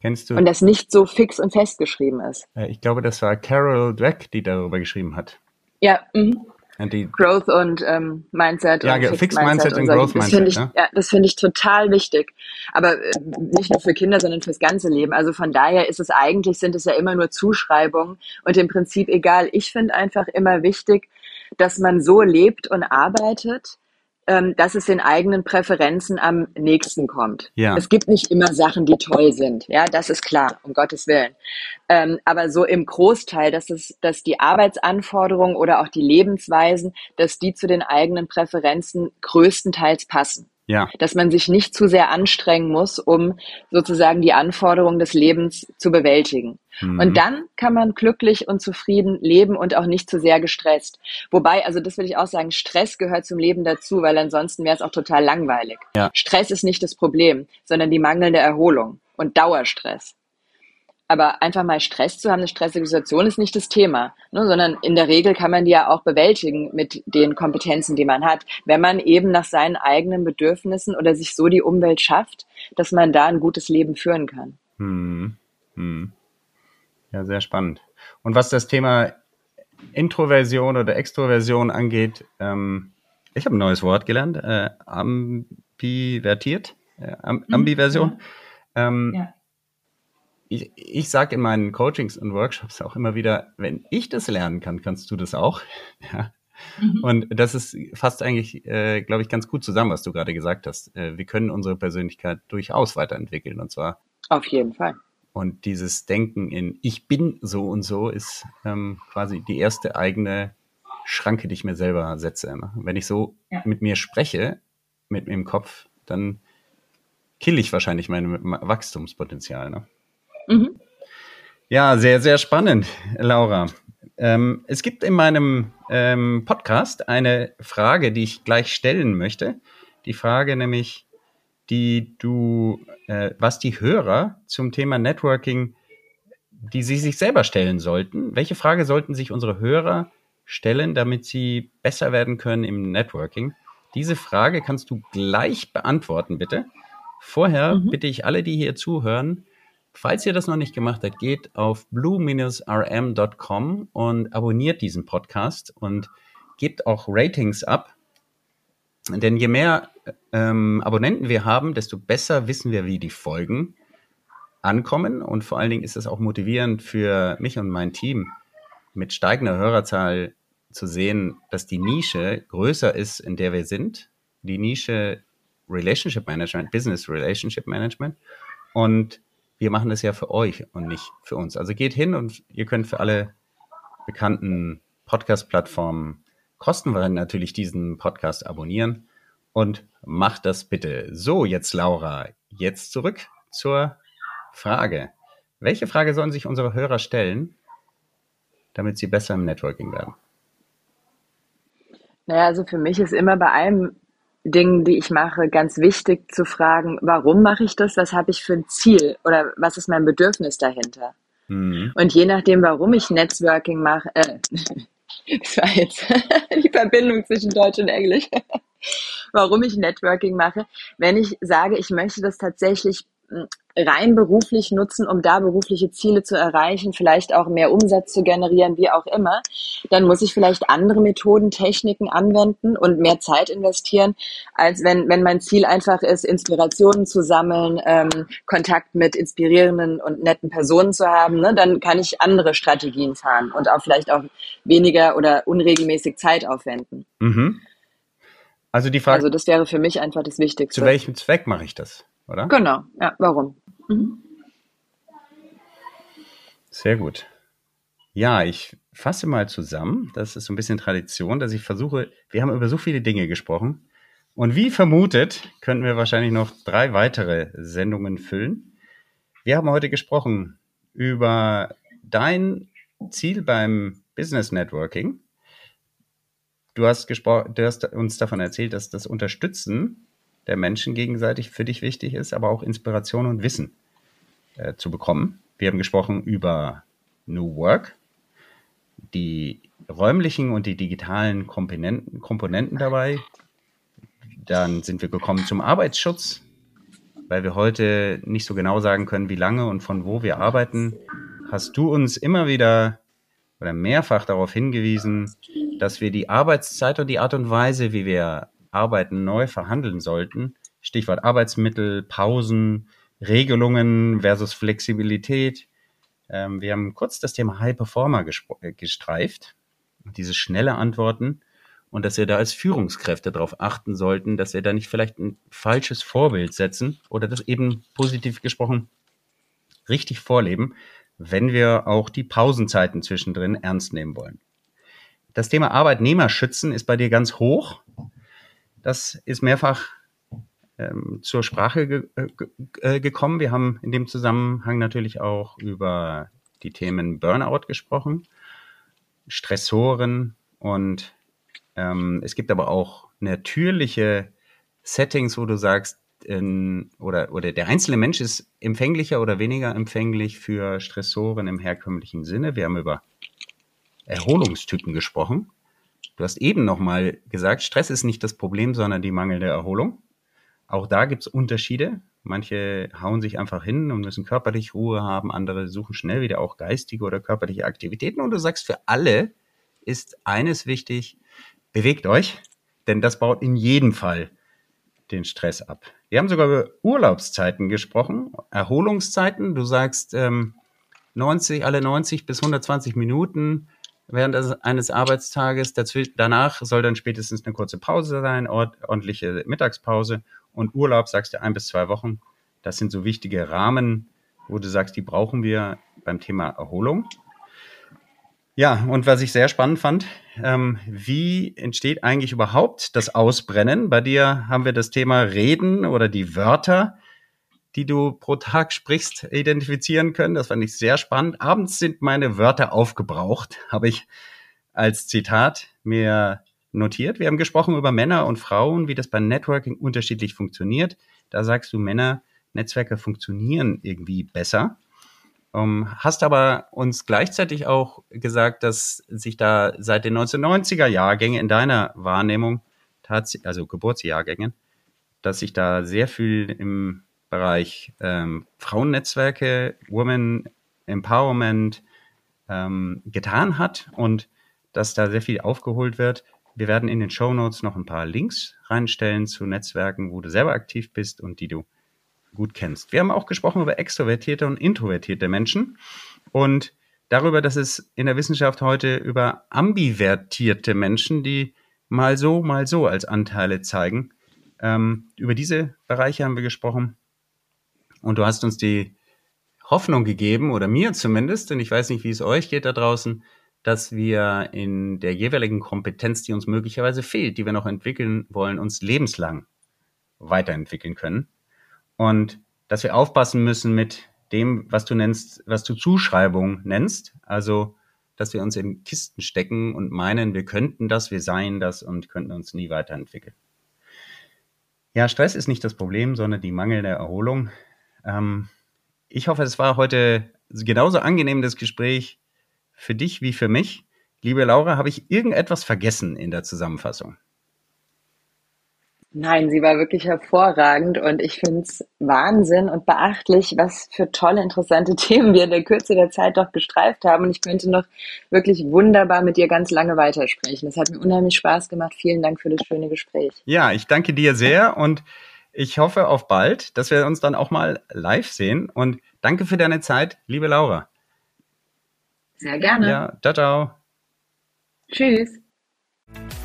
Kennst du? Und das nicht so fix und festgeschrieben ist. Äh, ich glaube, das war Carol Dweck, die darüber geschrieben hat. Ja, mhm. Die, Growth und ähm, Mindset ja, und Fixed, Fixed Mindset, und, und. Growth das Mindset. ich, ne? ja, das finde ich total wichtig. Aber äh, nicht nur für Kinder, sondern fürs ganze Leben. Also von daher ist es eigentlich, sind es ja immer nur Zuschreibungen und im Prinzip egal. Ich finde einfach immer wichtig, dass man so lebt und arbeitet, ähm, dass es den eigenen Präferenzen am nächsten kommt. Ja. Es gibt nicht immer Sachen, die toll sind. Ja, das ist klar, um Gottes Willen. Ähm, aber so im Großteil, dass es, dass die Arbeitsanforderungen oder auch die Lebensweisen, dass die zu den eigenen Präferenzen größtenteils passen. Ja. Dass man sich nicht zu sehr anstrengen muss, um sozusagen die Anforderungen des Lebens zu bewältigen. Mhm. Und dann kann man glücklich und zufrieden leben und auch nicht zu sehr gestresst. Wobei, also das will ich auch sagen, Stress gehört zum Leben dazu, weil ansonsten wäre es auch total langweilig. Ja. Stress ist nicht das Problem, sondern die mangelnde Erholung und Dauerstress. Aber einfach mal Stress zu haben, eine stressige Situation ist nicht das Thema, ne, sondern in der Regel kann man die ja auch bewältigen mit den Kompetenzen, die man hat, wenn man eben nach seinen eigenen Bedürfnissen oder sich so die Umwelt schafft, dass man da ein gutes Leben führen kann. Hm. Hm. Ja, sehr spannend. Und was das Thema Introversion oder Extroversion angeht, ähm, ich habe ein neues Wort gelernt, äh, ambivertiert, äh, am, Ambiversion. Ähm, Ja. Ich, ich sage in meinen Coachings und Workshops auch immer wieder, wenn ich das lernen kann, kannst du das auch. Ja. Mhm. Und das ist fast eigentlich, äh, glaube ich, ganz gut zusammen, was du gerade gesagt hast. Äh, wir können unsere Persönlichkeit durchaus weiterentwickeln und zwar Auf jeden Fall. und dieses Denken in ich bin so und so ist ähm, quasi die erste eigene Schranke, die ich mir selber setze. Ne? Wenn ich so Ja. mit mir spreche, mit mir im Kopf, dann kill ich wahrscheinlich mein Wachstumspotenzial. Ne? Ja, sehr, sehr spannend, Laura. Ähm, es gibt in meinem ähm, Podcast eine Frage, die ich gleich stellen möchte. Die Frage nämlich, die du, äh, was die Hörer zum Thema Networking, die sie sich selber stellen sollten. Welche Frage sollten sich unsere Hörer stellen, damit sie besser werden können im Networking? Diese Frage kannst du gleich beantworten, bitte. Vorher Mhm. bitte ich alle, die hier zuhören, Falls ihr das noch nicht gemacht habt, geht auf blue-rm.com und abonniert diesen Podcast und gebt auch Ratings ab. Denn je mehr ähm, Abonnenten wir haben, desto besser wissen wir, wie die Folgen ankommen. Und vor allen Dingen ist es auch motivierend für mich und mein Team, mit steigender Hörerzahl zu sehen, dass die Nische größer ist, in der wir sind. Die Nische Relationship Management, Business Relationship Management. Und wir machen das ja für euch und nicht für uns. Also geht hin und ihr könnt für alle bekannten Podcast-Plattformen kostenfrei natürlich diesen Podcast abonnieren und macht das bitte. So, jetzt Laura, jetzt zurück zur Frage. Welche Frage sollen sich unsere Hörer stellen, damit sie besser im Networking werden? Naja, also für mich ist immer bei allem Dingen, die ich mache, ganz wichtig zu fragen, warum mache ich das? Was habe ich für ein Ziel? Oder was ist mein Bedürfnis dahinter? Mhm. Und je nachdem, warum ich Netzworking mache, äh, das war jetzt die Verbindung zwischen Deutsch und Englisch, warum ich Networking mache, wenn ich sage, ich möchte das tatsächlich rein beruflich nutzen, um da berufliche Ziele zu erreichen, vielleicht auch mehr Umsatz zu generieren, wie auch immer, dann muss ich vielleicht andere Methoden, Techniken anwenden und mehr Zeit investieren, als wenn, wenn mein Ziel einfach ist, Inspirationen zu sammeln, ähm, Kontakt mit inspirierenden und netten Personen zu haben, ne, dann kann ich andere Strategien fahren und auch vielleicht auch weniger oder unregelmäßig Zeit aufwenden. Mhm. Also die Frage, Also das wäre für mich einfach das Wichtigste. zu welchem Zweck mache ich das, oder? Genau, ja, warum? Sehr gut. Ja, ich fasse mal zusammen. Das ist so ein bisschen Tradition, dass ich versuche, wir haben über so viele Dinge gesprochen. Und wie vermutet, könnten wir wahrscheinlich noch drei weitere Sendungen füllen. Wir haben heute gesprochen über dein Ziel beim Business Networking. du hast, du hast uns davon erzählt, dass das Unterstützen der Menschen gegenseitig für dich wichtig ist, aber auch Inspiration und Wissen äh, zu bekommen. Wir haben gesprochen über New Work, die räumlichen und die digitalen Komponenten, Komponenten dabei. Dann sind wir gekommen zum Arbeitsschutz, weil wir heute nicht so genau sagen können, wie lange und von wo wir arbeiten. Hast du uns immer wieder oder mehrfach darauf hingewiesen, dass wir die Arbeitszeit und die Art und Weise, wie wir arbeiten, neu verhandeln sollten. Stichwort Arbeitsmittel, Pausen, Regelungen versus Flexibilität. Ähm, wir haben kurz das Thema High Performer äh, gestreift, diese schnelle Antworten und dass wir da als Führungskräfte darauf achten sollten, dass wir da nicht vielleicht ein falsches Vorbild setzen oder das eben positiv gesprochen richtig vorleben, wenn wir auch die Pausenzeiten zwischendrin ernst nehmen wollen. Das Thema Arbeitnehmerschützen ist bei dir ganz hoch. Das ist mehrfach ähm, zur Sprache äh, ge äh, gekommen. Wir haben in dem Zusammenhang natürlich auch über die Themen Burnout gesprochen, Stressoren und ähm, es gibt aber auch natürliche Settings, wo du sagst, in, oder, oder der einzelne Mensch ist empfänglicher oder weniger empfänglich für Stressoren im herkömmlichen Sinne. Wir haben über Erholungstypen gesprochen. Du hast eben nochmal gesagt, Stress ist nicht das Problem, sondern die mangelnde Erholung. Auch da gibt es Unterschiede. Manche hauen sich einfach hin und müssen körperlich Ruhe haben, andere suchen schnell wieder auch geistige oder körperliche Aktivitäten. Und du sagst, für alle ist eines wichtig, bewegt euch, denn das baut in jedem Fall den Stress ab. Wir haben sogar über Urlaubszeiten gesprochen, Erholungszeiten. Du sagst ähm, 90, alle 90 bis 120 Minuten während eines Arbeitstages. Danach soll dann spätestens eine kurze Pause sein, ordentliche Mittagspause und Urlaub, sagst du, ein bis zwei Wochen. Das sind so wichtige Rahmen, wo du sagst, die brauchen wir beim Thema Erholung. Ja, und was ich sehr spannend fand, ähm, wie entsteht eigentlich überhaupt das Ausbrennen? Bei dir haben wir das Thema Reden oder die Wörter, die du pro Tag sprichst, identifizieren können. Das fand ich sehr spannend. Abends sind meine Wörter aufgebraucht, habe ich als Zitat mir notiert. Wir haben gesprochen über Männer und Frauen, wie das bei Networking unterschiedlich funktioniert. Da sagst du, Männer, Netzwerke funktionieren irgendwie besser. Um, ähm, hast aber uns gleichzeitig auch gesagt, dass sich da seit den 1990er Jahrgängen in deiner Wahrnehmung, also Geburtsjahrgängen, dass sich da sehr viel im Bereich ähm, Frauennetzwerke, Women Empowerment ähm, getan hat und dass da sehr viel aufgeholt wird. Wir werden in den Show Notes noch ein paar Links reinstellen zu Netzwerken, wo du selber aktiv bist und die du gut kennst. Wir haben auch gesprochen über extrovertierte und introvertierte Menschen und darüber, dass es in der Wissenschaft heute über ambivertierte Menschen, die mal so, mal so als Anteile zeigen. Ähm, über diese Bereiche haben wir gesprochen. Und du hast uns die Hoffnung gegeben, oder mir zumindest, und ich weiß nicht, wie es euch geht da draußen, dass wir in der jeweiligen Kompetenz, die uns möglicherweise fehlt, die wir noch entwickeln wollen, uns lebenslang weiterentwickeln können und dass wir aufpassen müssen mit dem, was du nennst, was du Zuschreibung nennst. Also, dass wir uns in Kisten stecken und meinen, wir könnten das, wir seien das und könnten uns nie weiterentwickeln. Ja, Stress ist nicht das Problem, sondern die mangelnde Erholung. Ähm, ich hoffe, es war heute genauso angenehm, das Gespräch für dich wie für mich. Liebe Laura, habe ich irgendetwas vergessen in der Zusammenfassung? Nein, sie war wirklich hervorragend und ich finde es Wahnsinn und beachtlich, was für tolle, interessante Themen wir in der Kürze der Zeit doch gestreift haben. Und ich könnte noch wirklich wunderbar mit dir ganz lange weitersprechen. Es hat mir unheimlich Spaß gemacht. Vielen Dank für das schöne Gespräch. Ja, ich danke dir sehr und ich hoffe auf bald, dass wir uns dann auch mal live sehen. Und danke für deine Zeit, liebe Laura. Sehr gerne. Ja, ciao, ciao. Tschüss.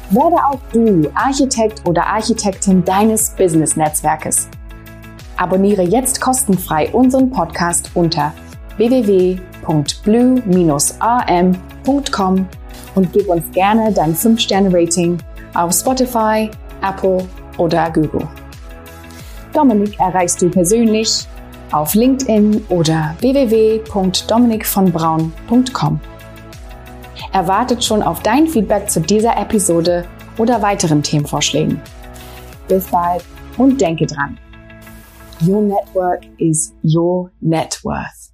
Werde auch du Architekt oder Architektin deines Business-Netzwerkes. Abonniere jetzt kostenfrei unseren Podcast unter www.blue-am.com und gib uns gerne dein 5-Sterne-Rating auf Spotify, Apple oder Google. Dominik erreichst du persönlich auf LinkedIn oder www.dominikvonbraun.com. Er wartet schon auf dein Feedback zu dieser Episode oder weiteren Themenvorschlägen. Bis bald und denke dran. Your network is your net worth.